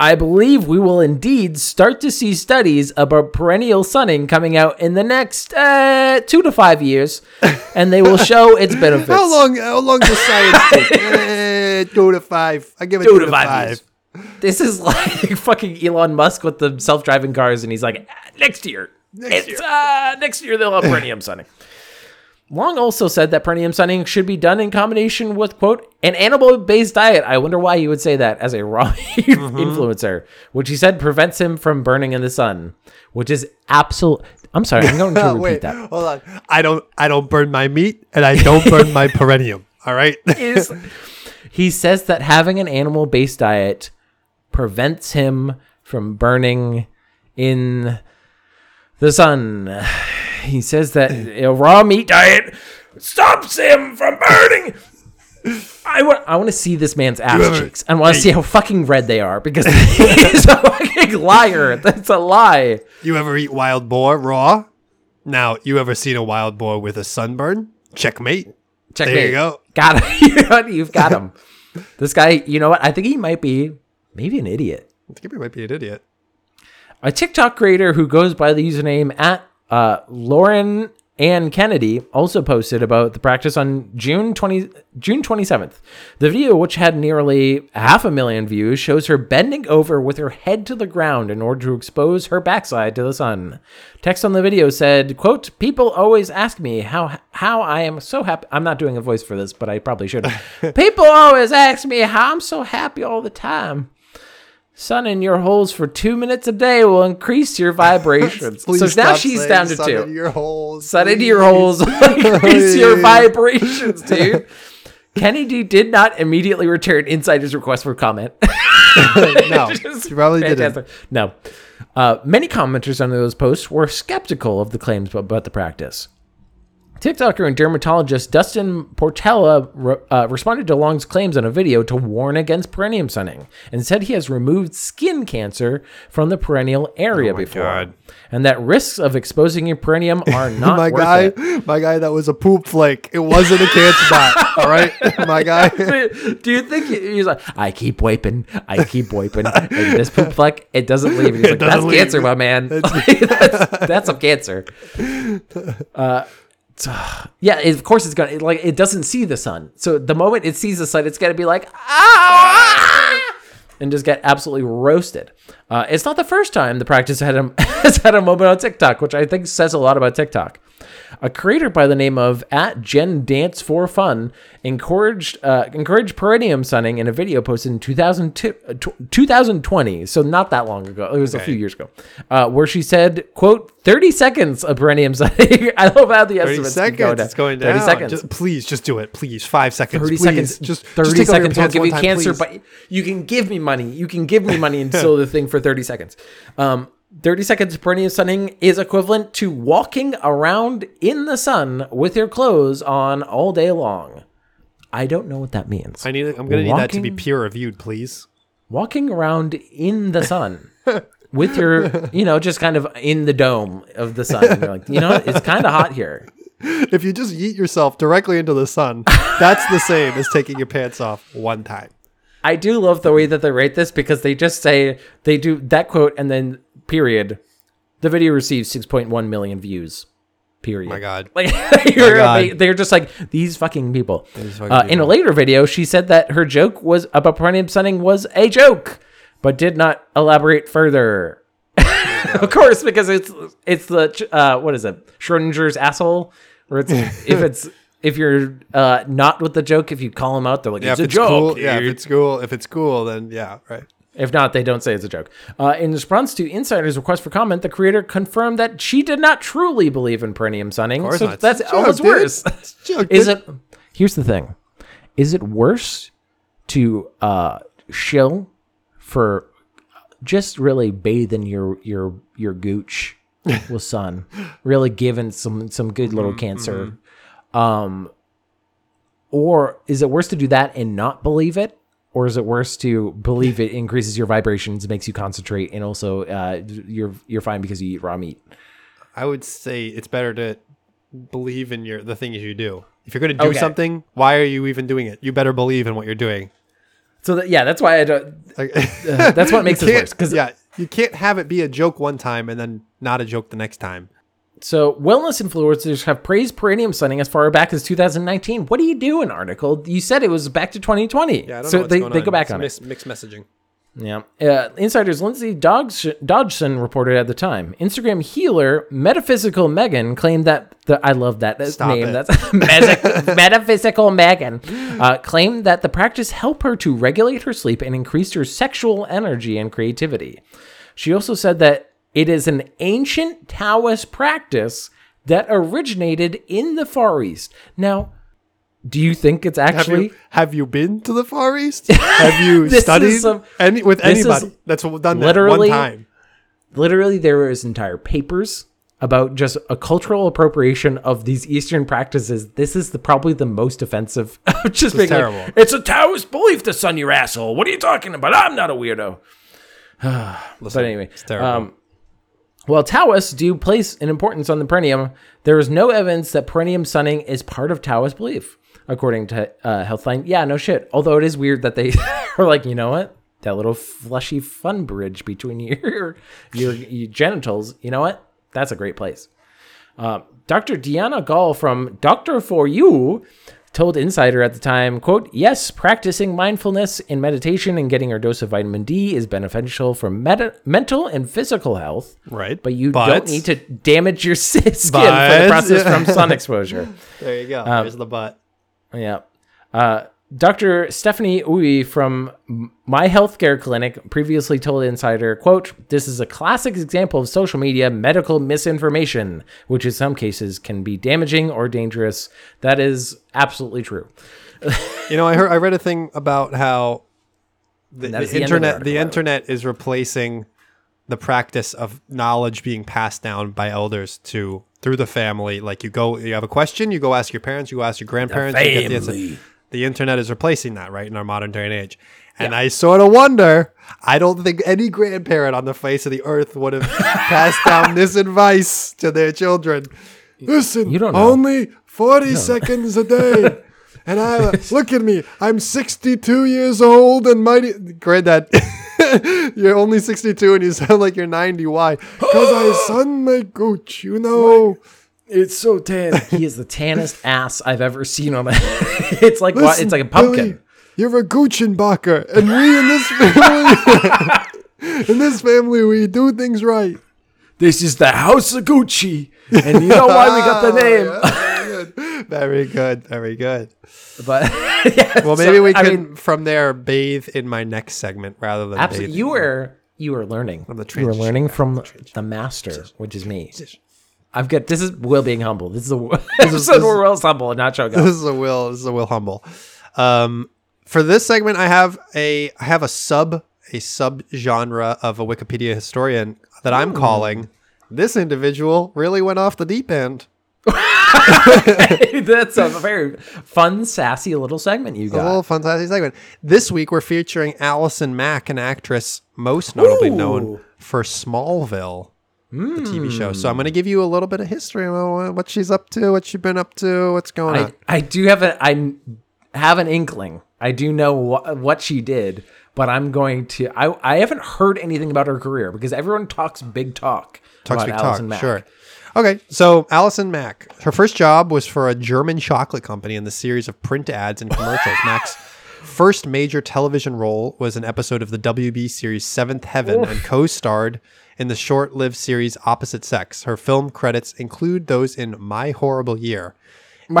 I believe we will indeed start to see studies about perennial sunning coming out in the next uh, two to five years, *laughs* and they will show its benefits. How long? How long does science take? *laughs* eh, two to five. I give it Two two, to to five five. This is like *laughs* fucking Elon Musk with the self-driving cars, and he's like, "Ah, next year, Next it's, Uh, next year they'll have perineum *laughs* sunning. Long also said that perineum sunning should be done in combination with quote an animal-based diet. I wonder why he would say that as a raw *laughs* Mm-hmm. influencer, which he said prevents him from burning in the sun, which is absolute. I'm sorry, I'm going to repeat wait, that. hold on. I don't. I don't burn my meat, and I don't burn my perennium. All right. is he says that having an animal based diet prevents him from burning in the sun. *sighs* He says that a raw meat diet stops him from burning. I want, I want to see this man's ass ever- cheeks. I want to see how fucking red they are because *laughs* he's a fucking liar. That's a lie. You ever eat wild boar raw? Now, you ever seen a wild boar with a sunburn? Checkmate. Checkmate. There you go. Got *laughs* him. You've got him. This guy, you know what? I think he might be maybe an idiot. I think he might be an idiot. A TikTok creator who goes by the username at uh, Lauren Ann Kennedy also posted about the practice on June 20, June 27th. The video, which had nearly half a million views, shows her bending over with her head to the ground in order to expose her backside to the sun. Text on the video said, quote, People always ask me how how I am so happy. I'm not doing a voice for this, but I probably should. *laughs* People always ask me how I'm so happy all the time. Sun in your holes for two minutes a day will increase your vibrations. *laughs* so Please now she's down to sun two. in your holes. Sun into your holes will increase your *laughs* vibrations, dude. Kennedy did not immediately return Insider's request for comment. *laughs* no, you probably didn't. fantastic. No. Uh, many commenters under those posts were skeptical of the claims about the practice. TikToker and dermatologist Dustin Portela re- uh, responded to Long's claims on a video to warn against perineum sunning and said he has removed skin cancer from the perennial area before, God. and that risks of exposing your perineum *laughs* are not my worth guy, it. my guy, that was a poop flake. It wasn't a cancer dot. *laughs* All right, my guy. *laughs* Do you think he- he's like, I keep wiping, I keep wiping, and this poop flake, it doesn't leave. He's like, that's leave. cancer, my man. that's, that's some cancer. Uh, *sighs* yeah, of course it's gonna it, like it doesn't see the sun. So the moment it sees the sun, it's gonna be like, ah, and just get absolutely roasted. Uh, it's not the first time the practice had a, *laughs* has had a moment on TikTok, which I think says a lot about TikTok. A creator by the name of at Gen Dance for Fun encouraged uh, encouraged perineum sunning in a video posted in 2002, uh, tw- 2020, so not that long ago. It was a few years ago, uh, where she said, "quote 30 seconds of perineum sunning." *laughs* I love how the Thirty estimates seconds. going down. It's going down. 30 seconds. Just, please, just do it. Please, five seconds. 30 please. seconds. Just 30 just take off your seconds will pants give you time, cancer, please. but you can give me money. You can give me money and *laughs* sell the thing for 30 seconds. Um, 30 seconds of perineum sunning is equivalent to walking around in the sun with your clothes on all day long. I don't know what that means. I need. I'm gonna need that to be Walking- peer reviewed, please. walking around in the sun *laughs* with your, you know, just kind of in the dome of the sun. You're like, you know, what? it's kind of hot here. *laughs* If you just yeet yourself directly into the sun, that's the same as taking your pants off one time. I do love the way that they rate this because they just say they do that quote and then period. The video received 6.1 million views. Period. My God. *laughs* Like God. ama- they're just like these fucking people. fucking Uh, in a later video, she said that her joke was about perineum sunning was a joke, but did not elaborate further. *laughs* of course, because it's it's the uh, what is it Schrodinger's asshole, it's *laughs* if it's if you're uh, not with the joke, if you call them out, they're like Yeah, it's if a joke. cool. Yeah, if it's cool. If it's cool, then yeah, right. If not, they don't say it's a joke. Uh, in response to Insider's request for comment, the creator confirmed that she did not truly believe in perineum sunning. course So not. that's joke, almost dude. worse. Joke, Is it? Here's the thing: Is it worse to uh, shill for just really bathing your your your gooch *laughs* with sun, really giving some some good Mm-hmm, little cancer, um, or is it worse to do that and not believe it? Or is it worse to believe it increases your vibrations, makes you concentrate, and also uh, you're you're fine because you eat raw meat? I would say it's better to believe in your the things you do. If you're going to do Okay. something, why are you even doing it? You better believe in what you're doing. So that, yeah, that's why I don't. Like, *laughs* That's what *laughs* makes you worse. Because yeah, you can't have it be a joke one time and then not a joke the next time. So, wellness influencers have praised perineum sunning as far back as 2019. What do you do, an article? You said it was back to 2020. Yeah, I don't so know what's they, going they on. go back It's on mis- it. Mixed messaging. Yeah. Uh, Insider's Lindsay Dodge- Dodgson reported at the time. Instagram healer Metaphysical Megan claimed that the I love that that's Stop name. it. That's *laughs* Meta- Metaphysical Megan uh, claimed that the practice helped her to regulate her sleep and increased her sexual energy and creativity. She also said that it is an ancient Taoist practice that originated in the Far East. Now, do you think it's Have actually you have you been to the Far East? *laughs* Have you studied some- any with anybody that's done that literally- one time? literally there is entire papers about just a cultural appropriation of these Eastern practices. This is the probably the most offensive. *laughs* just like, terrible. it's a Taoist belief to sun your asshole. What are you talking about? I'm not a weirdo. *sighs* but anyway, terrible. um, While Taoists do place an importance on the perineum, there is no evidence that perineum sunning is part of Taoist belief, according to uh, Healthline. Yeah, no shit. Although it is weird that they *laughs* are like, you know what? That little fleshy fun bridge between *laughs* your, your your genitals. You know what? That's a great place. Uh, Dr. Deanna Gall from Doctor for You told Insider at the time, quote, yes, practicing mindfulness in meditation and getting our dose of vitamin D is beneficial for meta- mental and physical health. Right. But you But- don't need to damage your *laughs* skin for the process from sun *laughs* exposure. There you go. Um, There's the butt. Yeah. Uh, Dr. Stephanie Uy from My Healthcare Clinic previously told Insider, quote, This is a classic example of social media medical misinformation, which in some cases can be damaging or dangerous. That is absolutely true. *laughs* You know, I heard I read a thing about how the, the the end of the internet the the internet is replacing the practice of knowledge being passed down by elders to through the family. Like you go, you have a question, you go ask your parents, you go ask your grandparents. you get the answer. The internet is replacing that, right, in our modern day and age. And I sort of wonder. I don't think any grandparent on the face of the earth would have *laughs* passed down this advice to their children. Listen, You don't know. only forty seconds a day. *laughs* And I look at me. I'm 62 years old and mighty. Granddad, *laughs* you're only 62 and you sound like you're 90. Why? Because I *gasps* sun my gooch. You know. It's so tan. *laughs* He is the tannest ass I've ever seen on a. *laughs* it's like what? Listen, It's like a pumpkin. Billy, you're a Guchenbacher, and we in this family, *laughs* in this family, we do things right. this is the House of Gucci, and you know why we got the oh, name. Very good, very good. But yeah, Well, so, maybe we I can mean, from there bathe in my next segment rather than absolutely. bathe. You were you were learning. the you were learning from the, master, which is me. I've got this is Will being humble. This is a *laughs* this episode where Will's humble and not showing this is a will. This is a will humble. Um, for this segment, I have a I have a sub a sub genre of a Wikipedia historian that I'm calling. This individual really went off the deep end. *laughs* *laughs* That's a very fun, sassy little segment you got. A little fantastic segment. This week we're featuring Allison Mack, an actress most notably known for Smallville, the TV show. Hmm. So I'm going to give you a little bit of history on what she's up to, what she's been up to, what's going on. I, I do have a I have an inkling. I do know what what she did, but I'm going to. I I haven't heard anything about her career because everyone talks big talk. Talks about big Alison talk, Mack. sure. Okay, so Allison Mack, her first job was for a German chocolate company in the series of print ads and commercials. Mack's first major television role was an episode of the WB series Seventh Heaven and co-starred in the short-lived series Opposite Sex. Her film credits include those in My Horrible Year.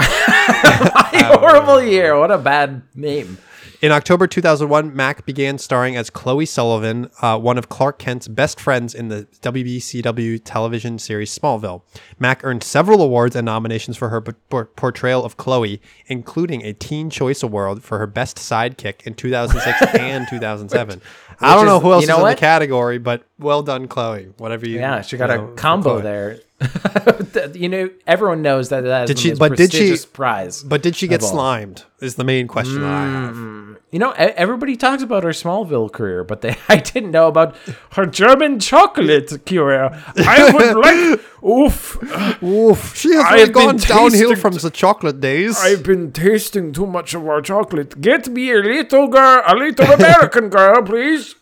*laughs* *laughs* horrible year. What a bad name. In October 2001, Mack began starring as Chloe Sullivan, uh, one of Clark Kent's best friends in the WBCW television series Smallville. Mack earned several awards and nominations for her p- portrayal of Chloe, including a Teen Choice Award for her best sidekick in 2006 *laughs* and 2007. I don't know who else you know is in what? the category, but well done, Chloe. Whatever you. Yeah, she got you a know, for combo there. *laughs* you know, everyone knows that that is Did she- but did she- prize. But did she get slimed? Is the main question that I have. Mm. You know, everybody talks about her Smallville career, but they *laughs* I didn't know about her German chocolate career. I would *laughs* like, oof, Oof, she has really gone downhill tasting- from the chocolate days. I've been tasting too much of our chocolate. Get me a little girl, a little American girl, please.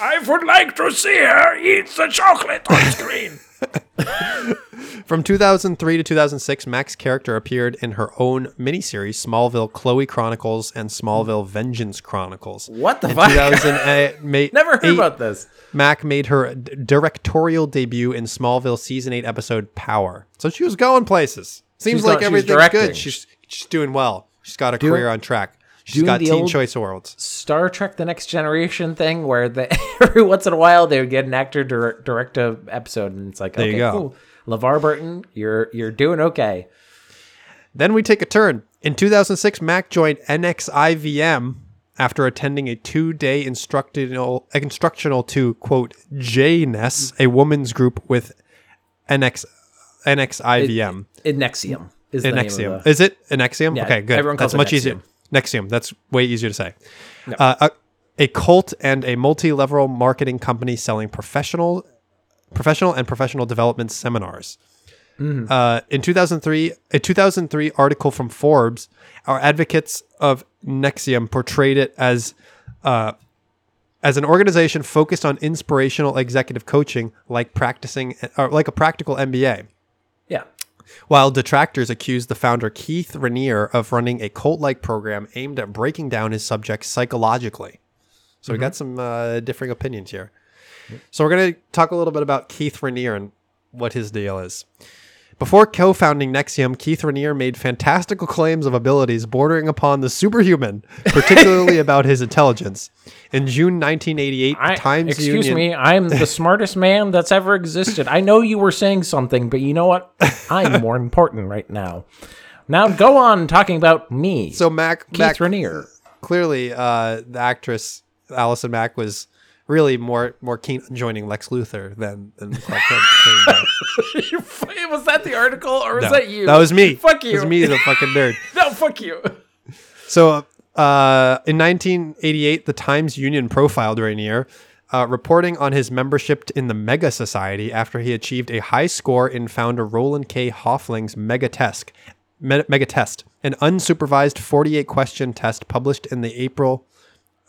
I would like to see her eat the chocolate on screen. *laughs* From 2003 to 2006, Mack's character appeared in her own miniseries, Smallville Chloe Chronicles and Smallville Vengeance Chronicles. what the In fuck? 2008, *laughs* ma- Never heard eight, about this. Mack made her d- directorial debut in Smallville season 8 episode Power. So she was going places. Seems She's like she's everything's good. She's, she's doing well. She's got a career on track. She's got Teen Choice Awards. Star Trek: The Next Generation thing, where the, *laughs* every once in a while they would get an actor direct, direct a episode, and it's like, There you okay, go. cool. LeVar Burton, you're you're doing okay. Then we take a turn. In 2006, Mack joined NXIVM after attending a two-day instructional instructional to quote Jness, a women's group with NX NXIVM. Nexium is the name Nexium. of the. Is it Nexium? Yeah, okay, good. everyone calls That's it much Nexium. easier. Nexium. That's way easier to say. Uh, a, a cult and a multi-level marketing company selling professional professional and professional development seminars. Uh, in 2003, a 2003 article from Forbes, our advocates of Nexium portrayed it as uh, as an organization focused on inspirational executive coaching, like practicing or like a practical MBA. While detractors accused the founder Keith Raniere of running a cult-like program aimed at breaking down his subjects psychologically. So we got some uh, differing opinions here. So we're going to talk a little bit about Keith Raniere and what his deal is. Before co-founding Nexium, Keith Raniere made fantastical claims of abilities bordering upon the superhuman, *laughs* particularly about his intelligence. In June 1988, I, Times excuse Union me, I'm the *laughs* smartest man that's ever existed. I know you were saying something, but you know what? I'm more important right now. Now go on talking about me. So Mack, Keith Mack Raniere. clearly uh, the actress Allison Mack was really more more keen on joining Lex Luthor than than Clark Kent. *laughs* was that the article or was No, that you? That was me. Fuck It you. was me, the fucking nerd. *laughs* No, fuck you. So, uh, in 1988, the Times Union profiled Raniere, uh, reporting on his membership in the Mega Society after he achieved a high score in founder Ronald K. Hoeflin's Mega Test, Mega Test, an unsupervised 48 question test published in the April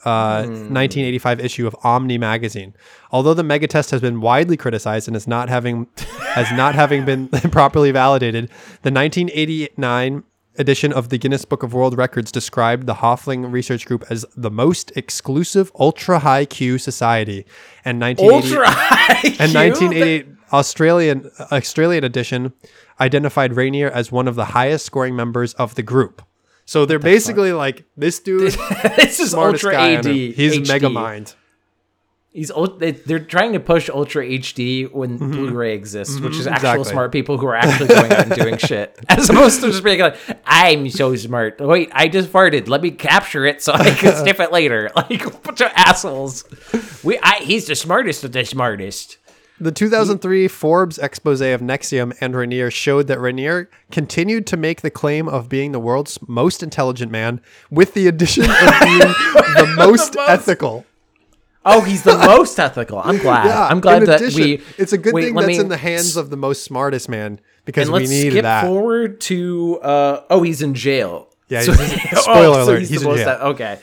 uh, 1985 issue of Omni magazine. Although the mega test has been widely criticized and is not having *laughs* as not having been *laughs* properly validated, the 1989 edition of the Guinness Book of World Records described the Hoeflin Research Group as the most exclusive ultra high Q society, and 1988 Ultra high. *laughs* and 1988 Australian Australian edition identified Raniere as one of the highest scoring members of the group. So they're basically like this dude, *laughs* this is Ultra. AD. He's HD. mega mind. He's they, they're trying to push Ultra HD when mm-hmm. Blu-ray exists, which is mm-hmm. actual exactly. smart people who are actually going out and doing *laughs* shit, as opposed to just being like, "I'm so smart." Wait, I just farted. Let me capture it so I can *laughs* sniff it later. Like a bunch of assholes. We, I, he's the smartest of the smartest. The 2003 Forbes expose of Nexium and Raniere showed that Raniere continued to make the claim of being the world's most intelligent man, with the addition of *laughs* being the most ethical. Oh, he's the most ethical. I'm *laughs* glad. Yeah, I'm glad in that addition, we. It's a good wait, thing that's me- in the hands of the most smartest man because And we let's need skip that. forward to. Uh, oh, he's in jail. Yeah, So- he's- *laughs* oh, spoiler so alert, He's, he's the in most jail. okay.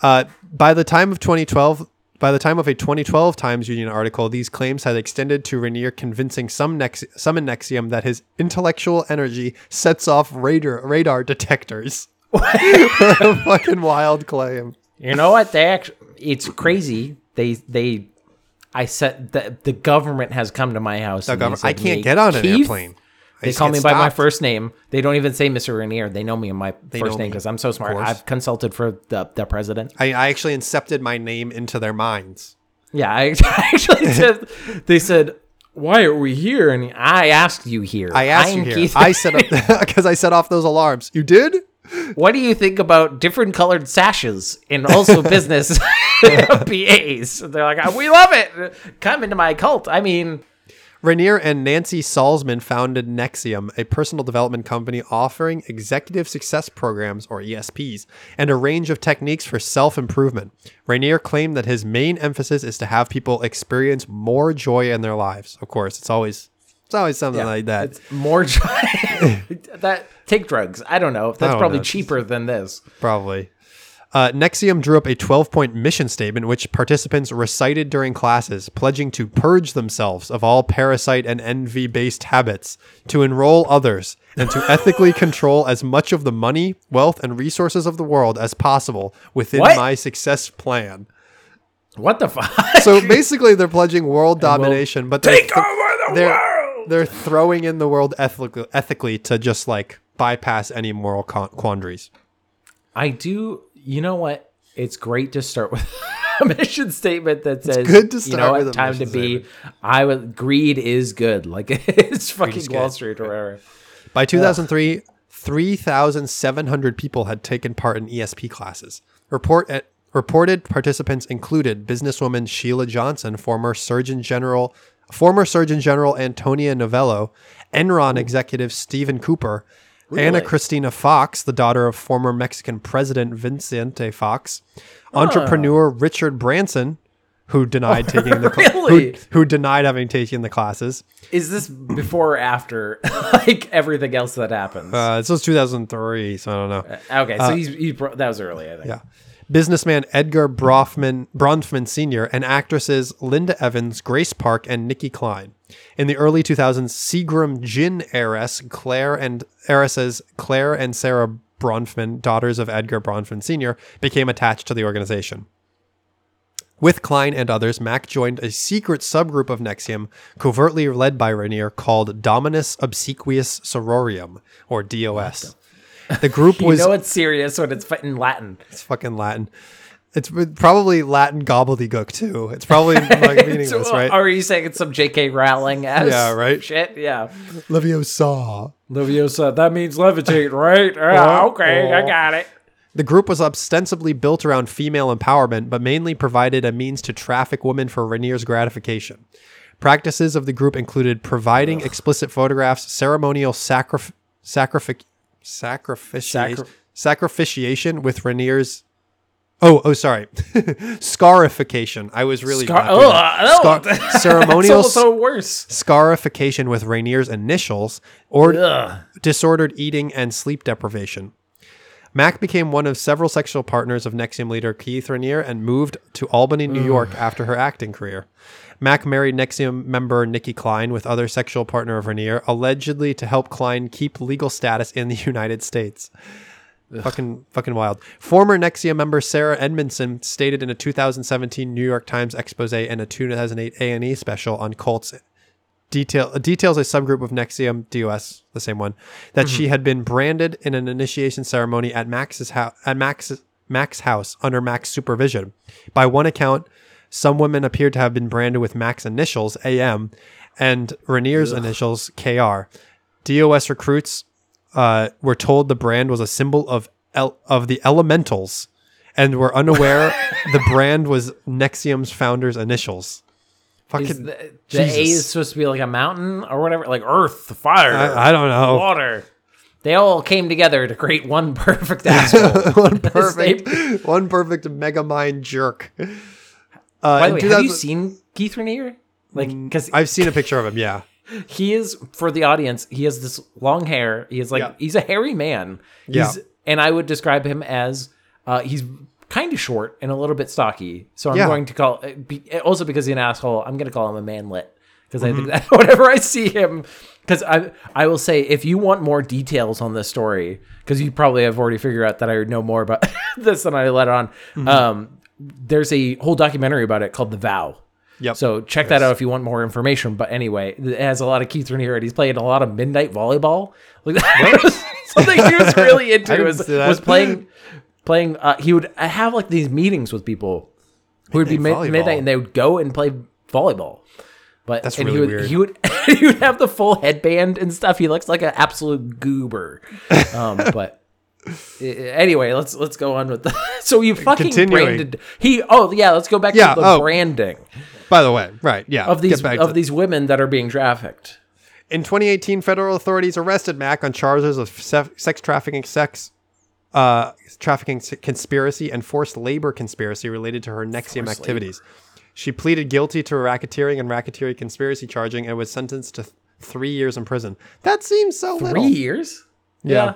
Uh, by the time of 2012, by the time of a 2012 Times Union article, these claims had extended to Raniere convincing some Nex- some in Nexium that his intellectual energy sets off radar radar detectors. *laughs* what a fucking wild claim. You know what? They actually, it's crazy. They they, I said the the government has come to my house. they Government- I can't get on an "Keith," airplane. I They call me by my first name. They don't even say Mr. Raniere. They know me in my know first name because I'm so smart. I've consulted for the the president. I, I actually incepted my name into their minds. Yeah, I *laughs* actually *laughs* said. They said, "Why are we here?" And I asked you here. I asked I'm you here. Keith- I *laughs* set up because I set off those alarms. You did? What do you think about different colored sashes and also business BAs? They're like, we love it. Come into my cult. I mean, Raniere and Nancy Salzman founded Nexium, a personal development company offering executive success programs, or ESPs, and a range of techniques for self improvement. Raniere claimed that his main emphasis is to have people experience more joy in their lives. Of course, it's always it's always something like that. It's more joy. *laughs* that take drugs. I don't know. That's don't probably know. cheaper than this. Probably. Uh, Nexium drew up a 12 point mission statement, which participants recited during classes, pledging to purge themselves of all parasite and envy based habits, to enroll others, and to ethically *laughs* control as much of the money, wealth, and resources of the world as possible within What? my success plan. What the fuck? So basically, they're pledging world domination, but they're, Take over the they're, world! they're throwing in the world ethically, ethically to just like bypass any moral con- quandaries. I do. You know what? It's great to start with *laughs* a mission statement that says, good to you start know with what? Time to be. I would. Greed is good. *laughs* Like it's fucking is Wall. Street or whatever. By uh, 2003, 3,700 people had taken part in ESP classes. Report at, reported participants included businesswoman Sheila Johnson, former Surgeon General, former Surgeon General Antonia Novello, Enron executive Stephen Cooper, Ana Cristina Fox, the daughter of former Mexican President Vicente Fox, entrepreneur Richard Branson, who denied *laughs* taking the cla- Really? who, who denied having taken the classes. Is this before or after *laughs* like everything else that happens? Uh, this was 2003, so I don't know. okay, so he's, he bro- that was early, I think. Yeah. Businessman Edgar Bronfman, Bronfman Sr. and actresses Linda Evans, Grace Park, and Nicki Clyne. In the early 2000s, Seagram gin heiress Claire and heiresses Claire and Sara Bronfman, daughters of Edgar Bronfman Sr., became attached to the organization. With Clyne and others, Mac joined a secret subgroup of Nexium, covertly led by Raniere, called Dominus Obsequious Sororium, or DOS. The group *laughs* You was You know it's serious when it's in Latin. it's fucking Latin. It's probably Latin gobbledygook too. It's probably like *laughs* meaningless, So, right? Are you saying it's some J.K. Rowling as Yeah, right. shit? Yeah. Leviosa. Leviosa, that means levitate, right? *laughs* Yeah, Oh, okay, I got it. The group was ostensibly built around female empowerment, but mainly provided a means to traffic women for Raniere's gratification. Practices of the group included providing explicit photographs, ceremonial sacrif- sacrific- sacrifici- Sacri- sacrificiation with Raniere's. Oh, oh, sorry, *laughs* scarification. I was really Scar- that. Ugh, oh, Scar- *laughs* no. ceremonial It's almost worse. scarification with Raniere's initials, or Ugh. disordered eating and sleep deprivation. Mack became one of several sexual partners of Nexium leader Keith Raniere and moved to Albany, New York after her acting career. Mack married Nexium member Nicki Clyne with other sexual partner of Raniere, allegedly to help Clyne keep legal status in the *laughs* United States. Fucking fucking wild. Former Nexium member Sarah Edmondson stated in a 2017 New York Times expose and a 2008 A&E special on cults detail details a subgroup of Nexium DOS, the same one, that she mm-hmm. had been branded in an initiation ceremony at Max's house at Max Mack's house under Mack's supervision. By one account, some women appeared to have been branded with Mack's initials AM and Raniere's initials KR. DOS recruits uh, were told the brand was a symbol of el- of the elementals and were unaware *laughs* the brand was Nexium's founder's initials. Fucking Is the, the A is supposed to be like a mountain or whatever, like earth, fire, I, I don't know. water. They all came together to create one perfect *laughs* asshole. one *laughs* perfect, one perfect mega mind jerk. Uh, By the way, 2000 have you seen Keith Raniere? Like, because I've seen a picture of him. Yeah, *laughs* he is for the audience. He has this long hair. He is like Yeah. he's a hairy man. Yeah. He's, and I would describe him as uh, he's kind of short and a little bit stocky. So I'm Yeah. going to call also because he's an asshole. I'm going to call him a manlet because I Mm-hmm. think that *laughs* whenever I see him, because I I will say if you want more details on this story, because you probably have already figured out that I know more about *laughs* this than I let on. Mm-hmm. Um, there's a whole documentary about it called The Vow. Yep. So check that out if you want more information. But anyway, it has a lot of Keith Raniere, and he's playing a lot of midnight volleyball. *laughs* Like that *laughs* something he was really *laughs* into. Was, was playing, playing. Uh, he would have like these meetings with people who would be Midnight mid- midnight, and they would go and play volleyball. But That's and really he would, weird. He would he would have the full headband and stuff. He looks like an absolute goober. Um, but. Anyway, let's let's go on with the. *laughs* So you fucking Continuing. branded he. Oh yeah, let's go back Yeah, to the oh. branding By the way, right? Yeah. of these of these women that are being trafficked. In 2018, federal authorities arrested Mack on charges of sex trafficking, sex uh, trafficking conspiracy, and forced labor conspiracy related to her Nexium Forced activities. She pleaded guilty to racketeering and racketeering conspiracy charging and was sentenced to th- three years in prison. That seems so Three little. years. Yeah.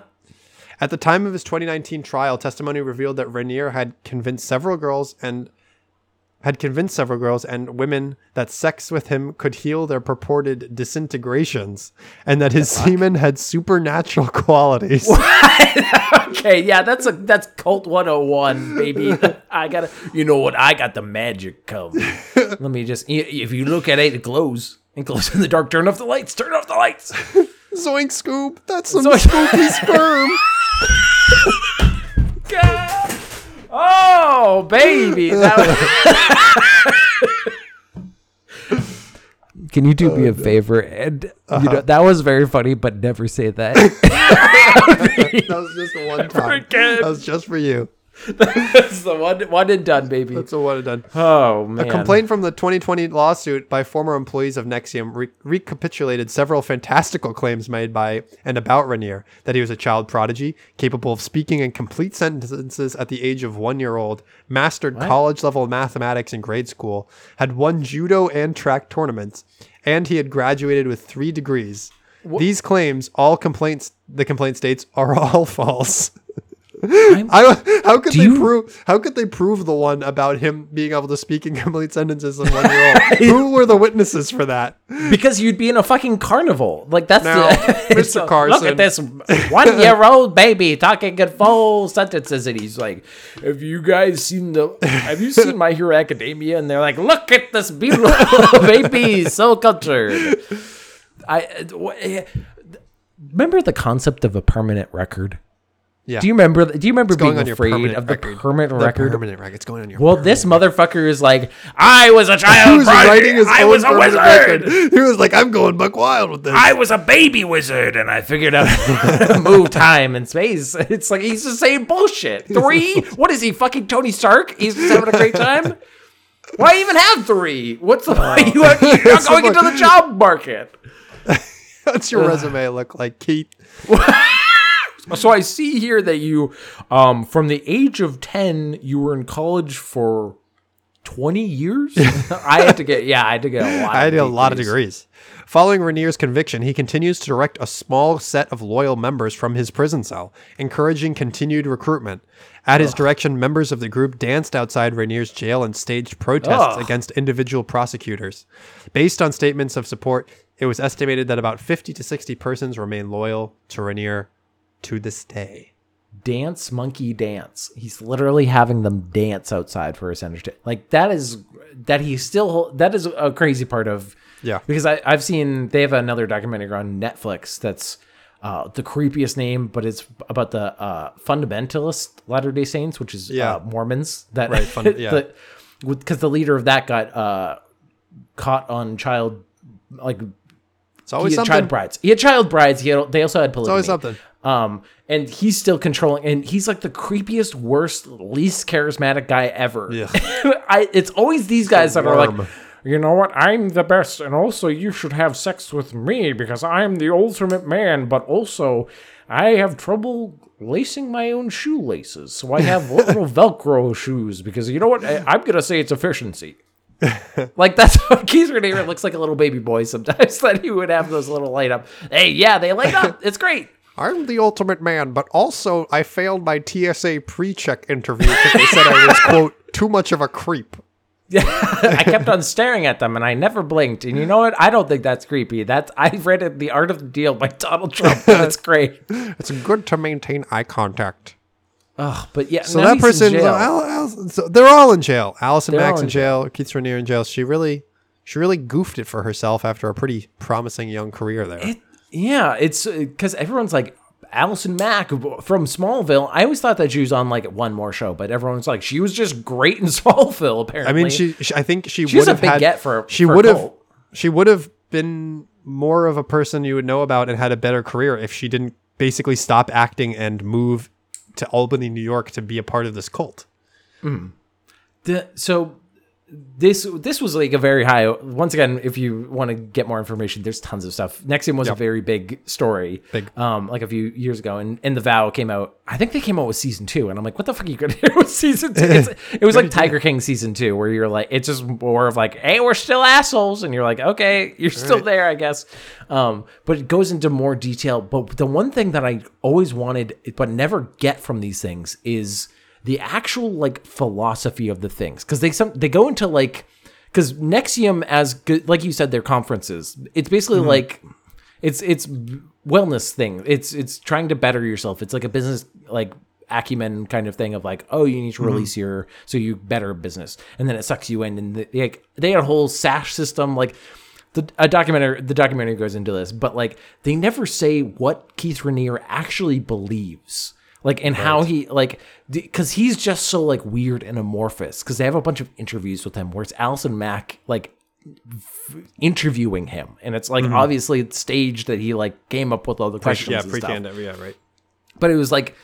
At the time of his 2019 trial, testimony revealed that Raniere had convinced several girls and had convinced several girls and women that sex with him could heal their purported disintegrations and that his semen had supernatural *laughs* qualities. *laughs* Okay, yeah, that's a that's cult 101, baby. *laughs* I got to You know what? I got the magic come. Let me just if you look at it it glows. It glows in the dark. Turn off the lights. Turn off the lights. Zoink scoop, that's some Zoink- spooky sperm. God. Oh, baby. Was- Can you do me a oh, favor? And you know uh-huh. that was very funny, but never say that. *laughs* that was just one time. again. That was just for you. *laughs* That's the one, one and done, baby. That's a what it done. oh man. A complaint from the 2020 lawsuit by former employees of Nexium re- recapitulated several fantastical claims made by and about Raniere that he was a child prodigy, capable of speaking in complete sentences at the age of one year old, mastered college level mathematics in grade school, had won judo and track tournaments, and he had graduated with three degrees. These claims, all complaints, the complaint states, are all *laughs* false. I, how could they you- prove? How could they prove the one about him being able to speak in *laughs* complete sentences in one year old? *laughs* Who were the witnesses for that? Because you'd be in a fucking carnival. Like that's Now, the, *laughs* Mr. Carson. Look at this one-year-old baby talking in full sentences, and he's like, "Have you guys seen the? Have you seen My Hero Academia?" And they're like, "Look at this beautiful baby, so cultured." I eh, remember the concept of a permanent record. Yeah. Do you remember? Do you remember being afraid of the record. permanent The record? permanent record. It's going on your. Well, this motherfucker is like, I was a child *laughs* He was prodigy. writing his I own was a wizard. record. He was like, "I'm going buck wild with this." I was a baby wizard, and I figured out *laughs* move time and space. *laughs* It's like he's just saying bullshit. Three? What is he? Fucking Tony Stark? He's just having a great time. Why even have three? What's the point? You are, you're not going into the job market. What's your resume look like, Keith? *laughs* So I see here that you, um, from the age of ten, you were in college for twenty years. *laughs* *laughs* I had to get, yeah, I had to get a lot. I had of a lot of degrees. Following Raniere's conviction, he continues to direct a small set of loyal members from his prison cell, encouraging continued recruitment. At his direction, members of the group danced outside Raniere's jail and staged protests Ugh. against individual prosecutors. Based on statements of support, it was estimated that about 50 to 60 persons remain loyal to Raniere to this day. dance monkey dance he's literally having them dance outside for his entertainment like that is that he still that is a crazy part of Yeah. because I, i've seen they have another documentary on netflix that's uh, the creepiest name, but it's about the uh, fundamentalist Latter Day Saints, which is Yeah. uh, Mormons. That Right, fun- *laughs* yeah. because the leader of that got uh, caught on child like It's always he had something. child brides. He had child brides. He had, they also had polygamy. always something. Um, and he's still controlling, and he's like the creepiest, worst, least charismatic guy ever. Yeah. *laughs* I, it's always these guys that are like, you know what? I'm the best, and also you should have sex with me because I'm the ultimate man. But also, I have trouble lacing my own shoelaces, so I have *laughs* little Velcro shoes because you know what? I, I'm gonna say it's efficiency. *laughs* Like that's how Keith Raniere looks like a little baby boy sometimes. That he would have those little light up. Hey, yeah, they light up. It's great. I'm the ultimate man, but also I failed my TSA pre-check interview because they said I was quote too much of a creep. *laughs* I kept on staring at them and I never blinked. And you know what? I don't think that's creepy. That's I read it, The Art of the Deal by Donald Trump. *laughs* That's great. It's good to maintain eye contact. Ugh, but yeah, So that person, jail. Al- Al- so they're all in jail. Allison They're Max in in jail. Keith Raniere in jail. She really, she really goofed it for herself after a pretty promising young career there. It- yeah, it's uh, because everyone's like Allison Mack from Smallville. I always thought that she was on like one more show, but everyone's like she was just great in *laughs* Smallville. Apparently, I mean, she, she. I think she, She would a have big had. get for- she would have. She would have been more of a person you would know about and had a better career if she didn't basically stop acting and move to Albany, New York, to be a part of this cult. Hmm. The, so this this was like a very high. Once again, if you want to get more information, there's tons of stuff. Nexium was a very big story, Big. um, like a few years ago, and and the Vow came out. I think they came out with season two, and I'm like, what the fuck are you gonna do with season two? It's, *laughs* it was like Tiger King season two, where you're like, it's just more of like, hey, we're still assholes, and you're like, okay, you're still right. there, I guess. Um, but it goes into more detail. But the one thing that I always wanted, but never get from these things is the actual like philosophy of the things. Because they some they go into like because Nexium as good like you said their conferences it's basically mm-hmm. like it's it's wellness thing. It's it's trying to better yourself. It's like a business like acumen kind of thing of like oh you need to mm-hmm. release your so you better business. And then it sucks you in and the, like they had a whole sash system. Like the a documentary the documentary goes into this but like they never say what Keith Raniere actually believes like and how he like because he's just so like weird and amorphous because they have a bunch of interviews with him where it's Allison Mack like interviewing him and it's like mm-hmm. obviously it's staged that he like came up with all the questions yeah, and stuff. Yeah, right. but it was like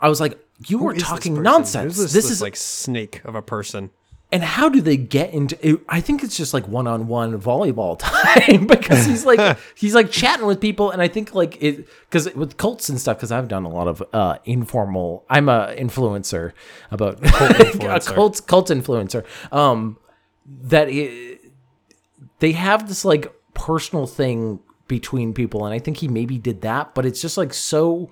I was like you Who were this talking nonsense. Who's This, is like snake of a person. And how do they get into it, i think it's just like one-on-one volleyball *laughs* time because he's like *laughs* he's like chatting with people and i think like it because with cults and stuff because i've done a lot of uh informal i'm a influencer about a *laughs* influencer. cult cult influencer um that it, they have this like personal thing between people and i think he maybe did that but it's just like so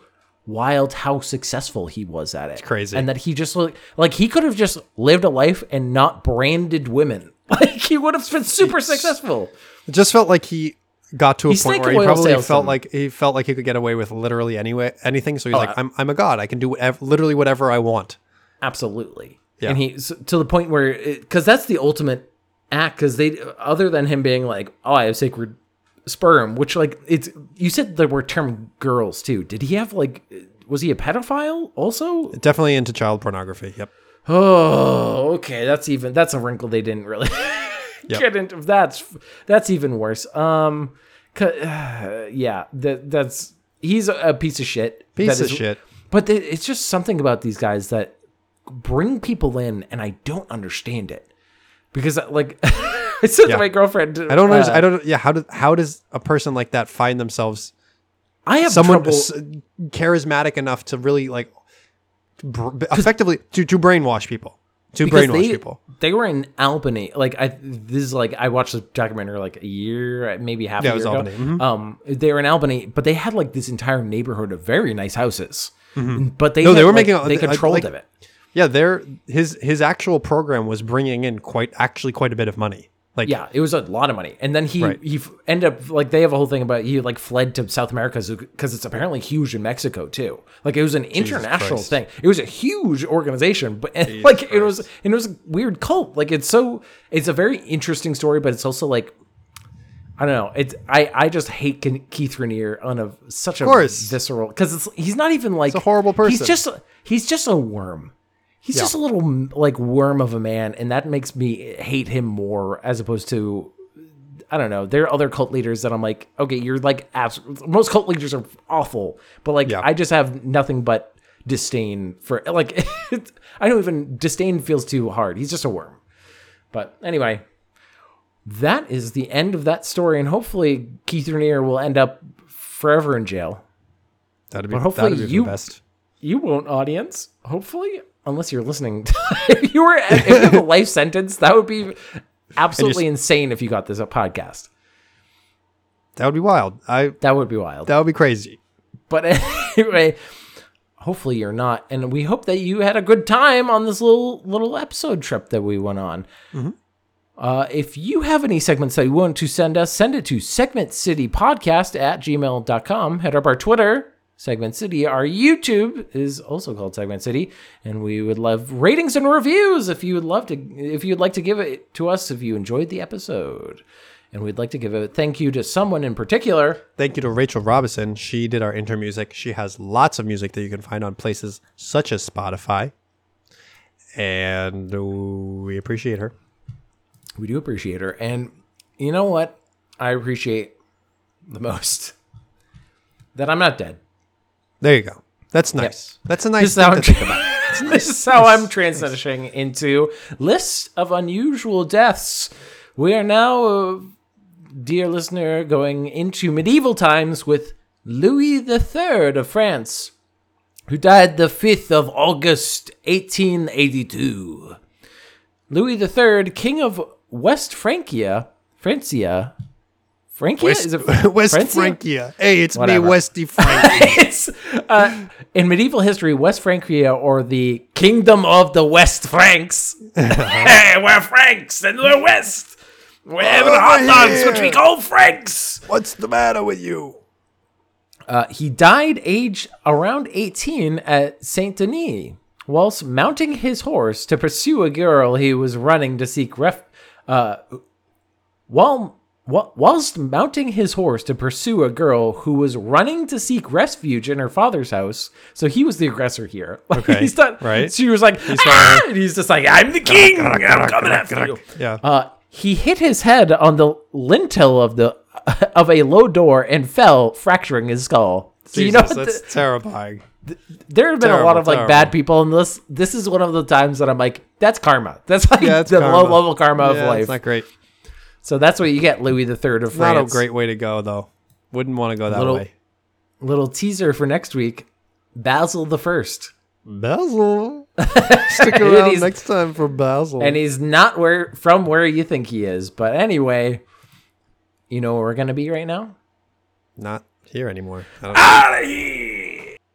wild how successful he was at it It's crazy. and that he just like like he could have just lived a life and not branded women *laughs* like he would have been super successful It just felt like he got to a He's point where he probably felt like he felt like he could get away with literally anyway anything. So he's Oh, like, I'm I'm a god. I can do whatever, literally whatever I want. absolutely Yeah. and he so, to the point where because that's the ultimate act because they other than him being like oh i have sacred sperm which like it's you said there were term girls too did he have like was he a pedophile also Definitely into child pornography. Yep. Oh, okay. That's even that's a wrinkle they didn't really get into. That's that's even worse. Um, uh, *sighs* yeah, that that's he's a, piece of shit. Piece of shit. But th- it's just something about these guys that bring people in, and I don't understand it because like *laughs* I said to my girlfriend, I don't uh, know. I don't. Yeah. How does how does a person like that find themselves I have someone trouble. charismatic enough to really like br- effectively to, to brainwash people to because brainwash they, people They were in Albany. Like I, this is like I watched the documentary like a year, maybe half Yeah, a year Albany. ago. Mhm. Um, they were in Albany, but they had like this entire neighborhood of very nice houses. But they Mm-hmm. No, they had, were like, making- they like- controlled like- of it. yeah their his his actual program was bringing in quite actually quite a bit of money like Yeah, it was a lot of money, and then he Right. he f- ended up like they have a whole thing about he like fled to South America because it's apparently huge in Mexico too. Like it was an international Christ. thing. It was a huge organization, but and, like it was and it was a weird cult. Like it's so it's a very interesting story, but it's also like I don't know. It's I I just hate Keith Raniere on a such a visceral because it's he's not even like a horrible person. He's just he's just a worm. He's Yeah. just a little like worm of a man, and that makes me hate him more as opposed to I don't know. There are other cult leaders that I'm like, okay, you're like abs- most cult leaders are awful, but like Yeah. I just have nothing but disdain for like *laughs* I don't even disdain feels too hard. He's just a worm. But anyway, that is the end of that story, and hopefully Keith Raniere will end up forever in jail. that'd be, But hopefully that'd be you- the best You won't, audience. Hopefully, unless you're listening. *laughs* if you were if you have a *laughs* life sentence, that would be absolutely insane. If you got this a podcast, that would be wild i that would be wild. that would be crazy But *laughs* anyway, hopefully you're not, and we hope that you had a good time on this little little episode trip that we went on. Uh, if you have any segments that you want to send us, send it to segmentcitypodcast at gmail.com. Head up our Twitter, Segment City. Our YouTube is also called Segment City, and we would love ratings and reviews if you would love to if you'd like to give it to us if you enjoyed the episode. And we'd like to give a thank you to someone in particular. thank you to rachel robinson she did our intro music she has lots of music that you can find on places such as spotify and we appreciate her We do appreciate her. And you know what I appreciate the most? That I'm not dead. There you go that's nice Yes. that's a nice how thing to think *laughs* about this is how I'm transitioning into list of unusual deaths. We are now, uh, dear listener, going into medieval times with Louis III of France, who died the 5th of August, 1882. Louis III, king of West Francia, Francia, Francia? West, Is it *laughs* West Francia? Frankia. Hey, it's Whatever. me, Westy *laughs* Frank. it's uh, in medieval history, West Francia or the Kingdom of the West Franks. *laughs* hey, we're Franks and we're West. We're having Over hot dogs, which we call Franks. What's the matter with you? Uh, he died age around 18 at Saint Denis, whilst mounting his horse to pursue a girl he was running to seek ref. Uh, while wh- whilst mounting his horse to pursue a girl who was running to seek refuge in her father's house, so he was the aggressor here. Like, *laughs* Okay, he's done. right. She was like, ah! and he's just like, "I'm the king. I'm coming after you." Yeah. Uh, he hit his head on the lintel of the *laughs* of a low door and fell, fracturing his skull. So you know Jesus, that's the- terrifying. there have been a lot of like terrible. bad people in this. This is one of the times that I'm like, that's karma. That's like Yeah, it's the karma. low level karma of life. It's not great. So that's what you get, Louis the Third of Not France. a great way to go though. Wouldn't want to go that Little- way. little teaser for next week. Basil the First, Basil. *laughs* Stick around next time for Basil. and he's not where from where you think he is. But anyway, you know where we're gonna be right now. not here anymore. Out of here!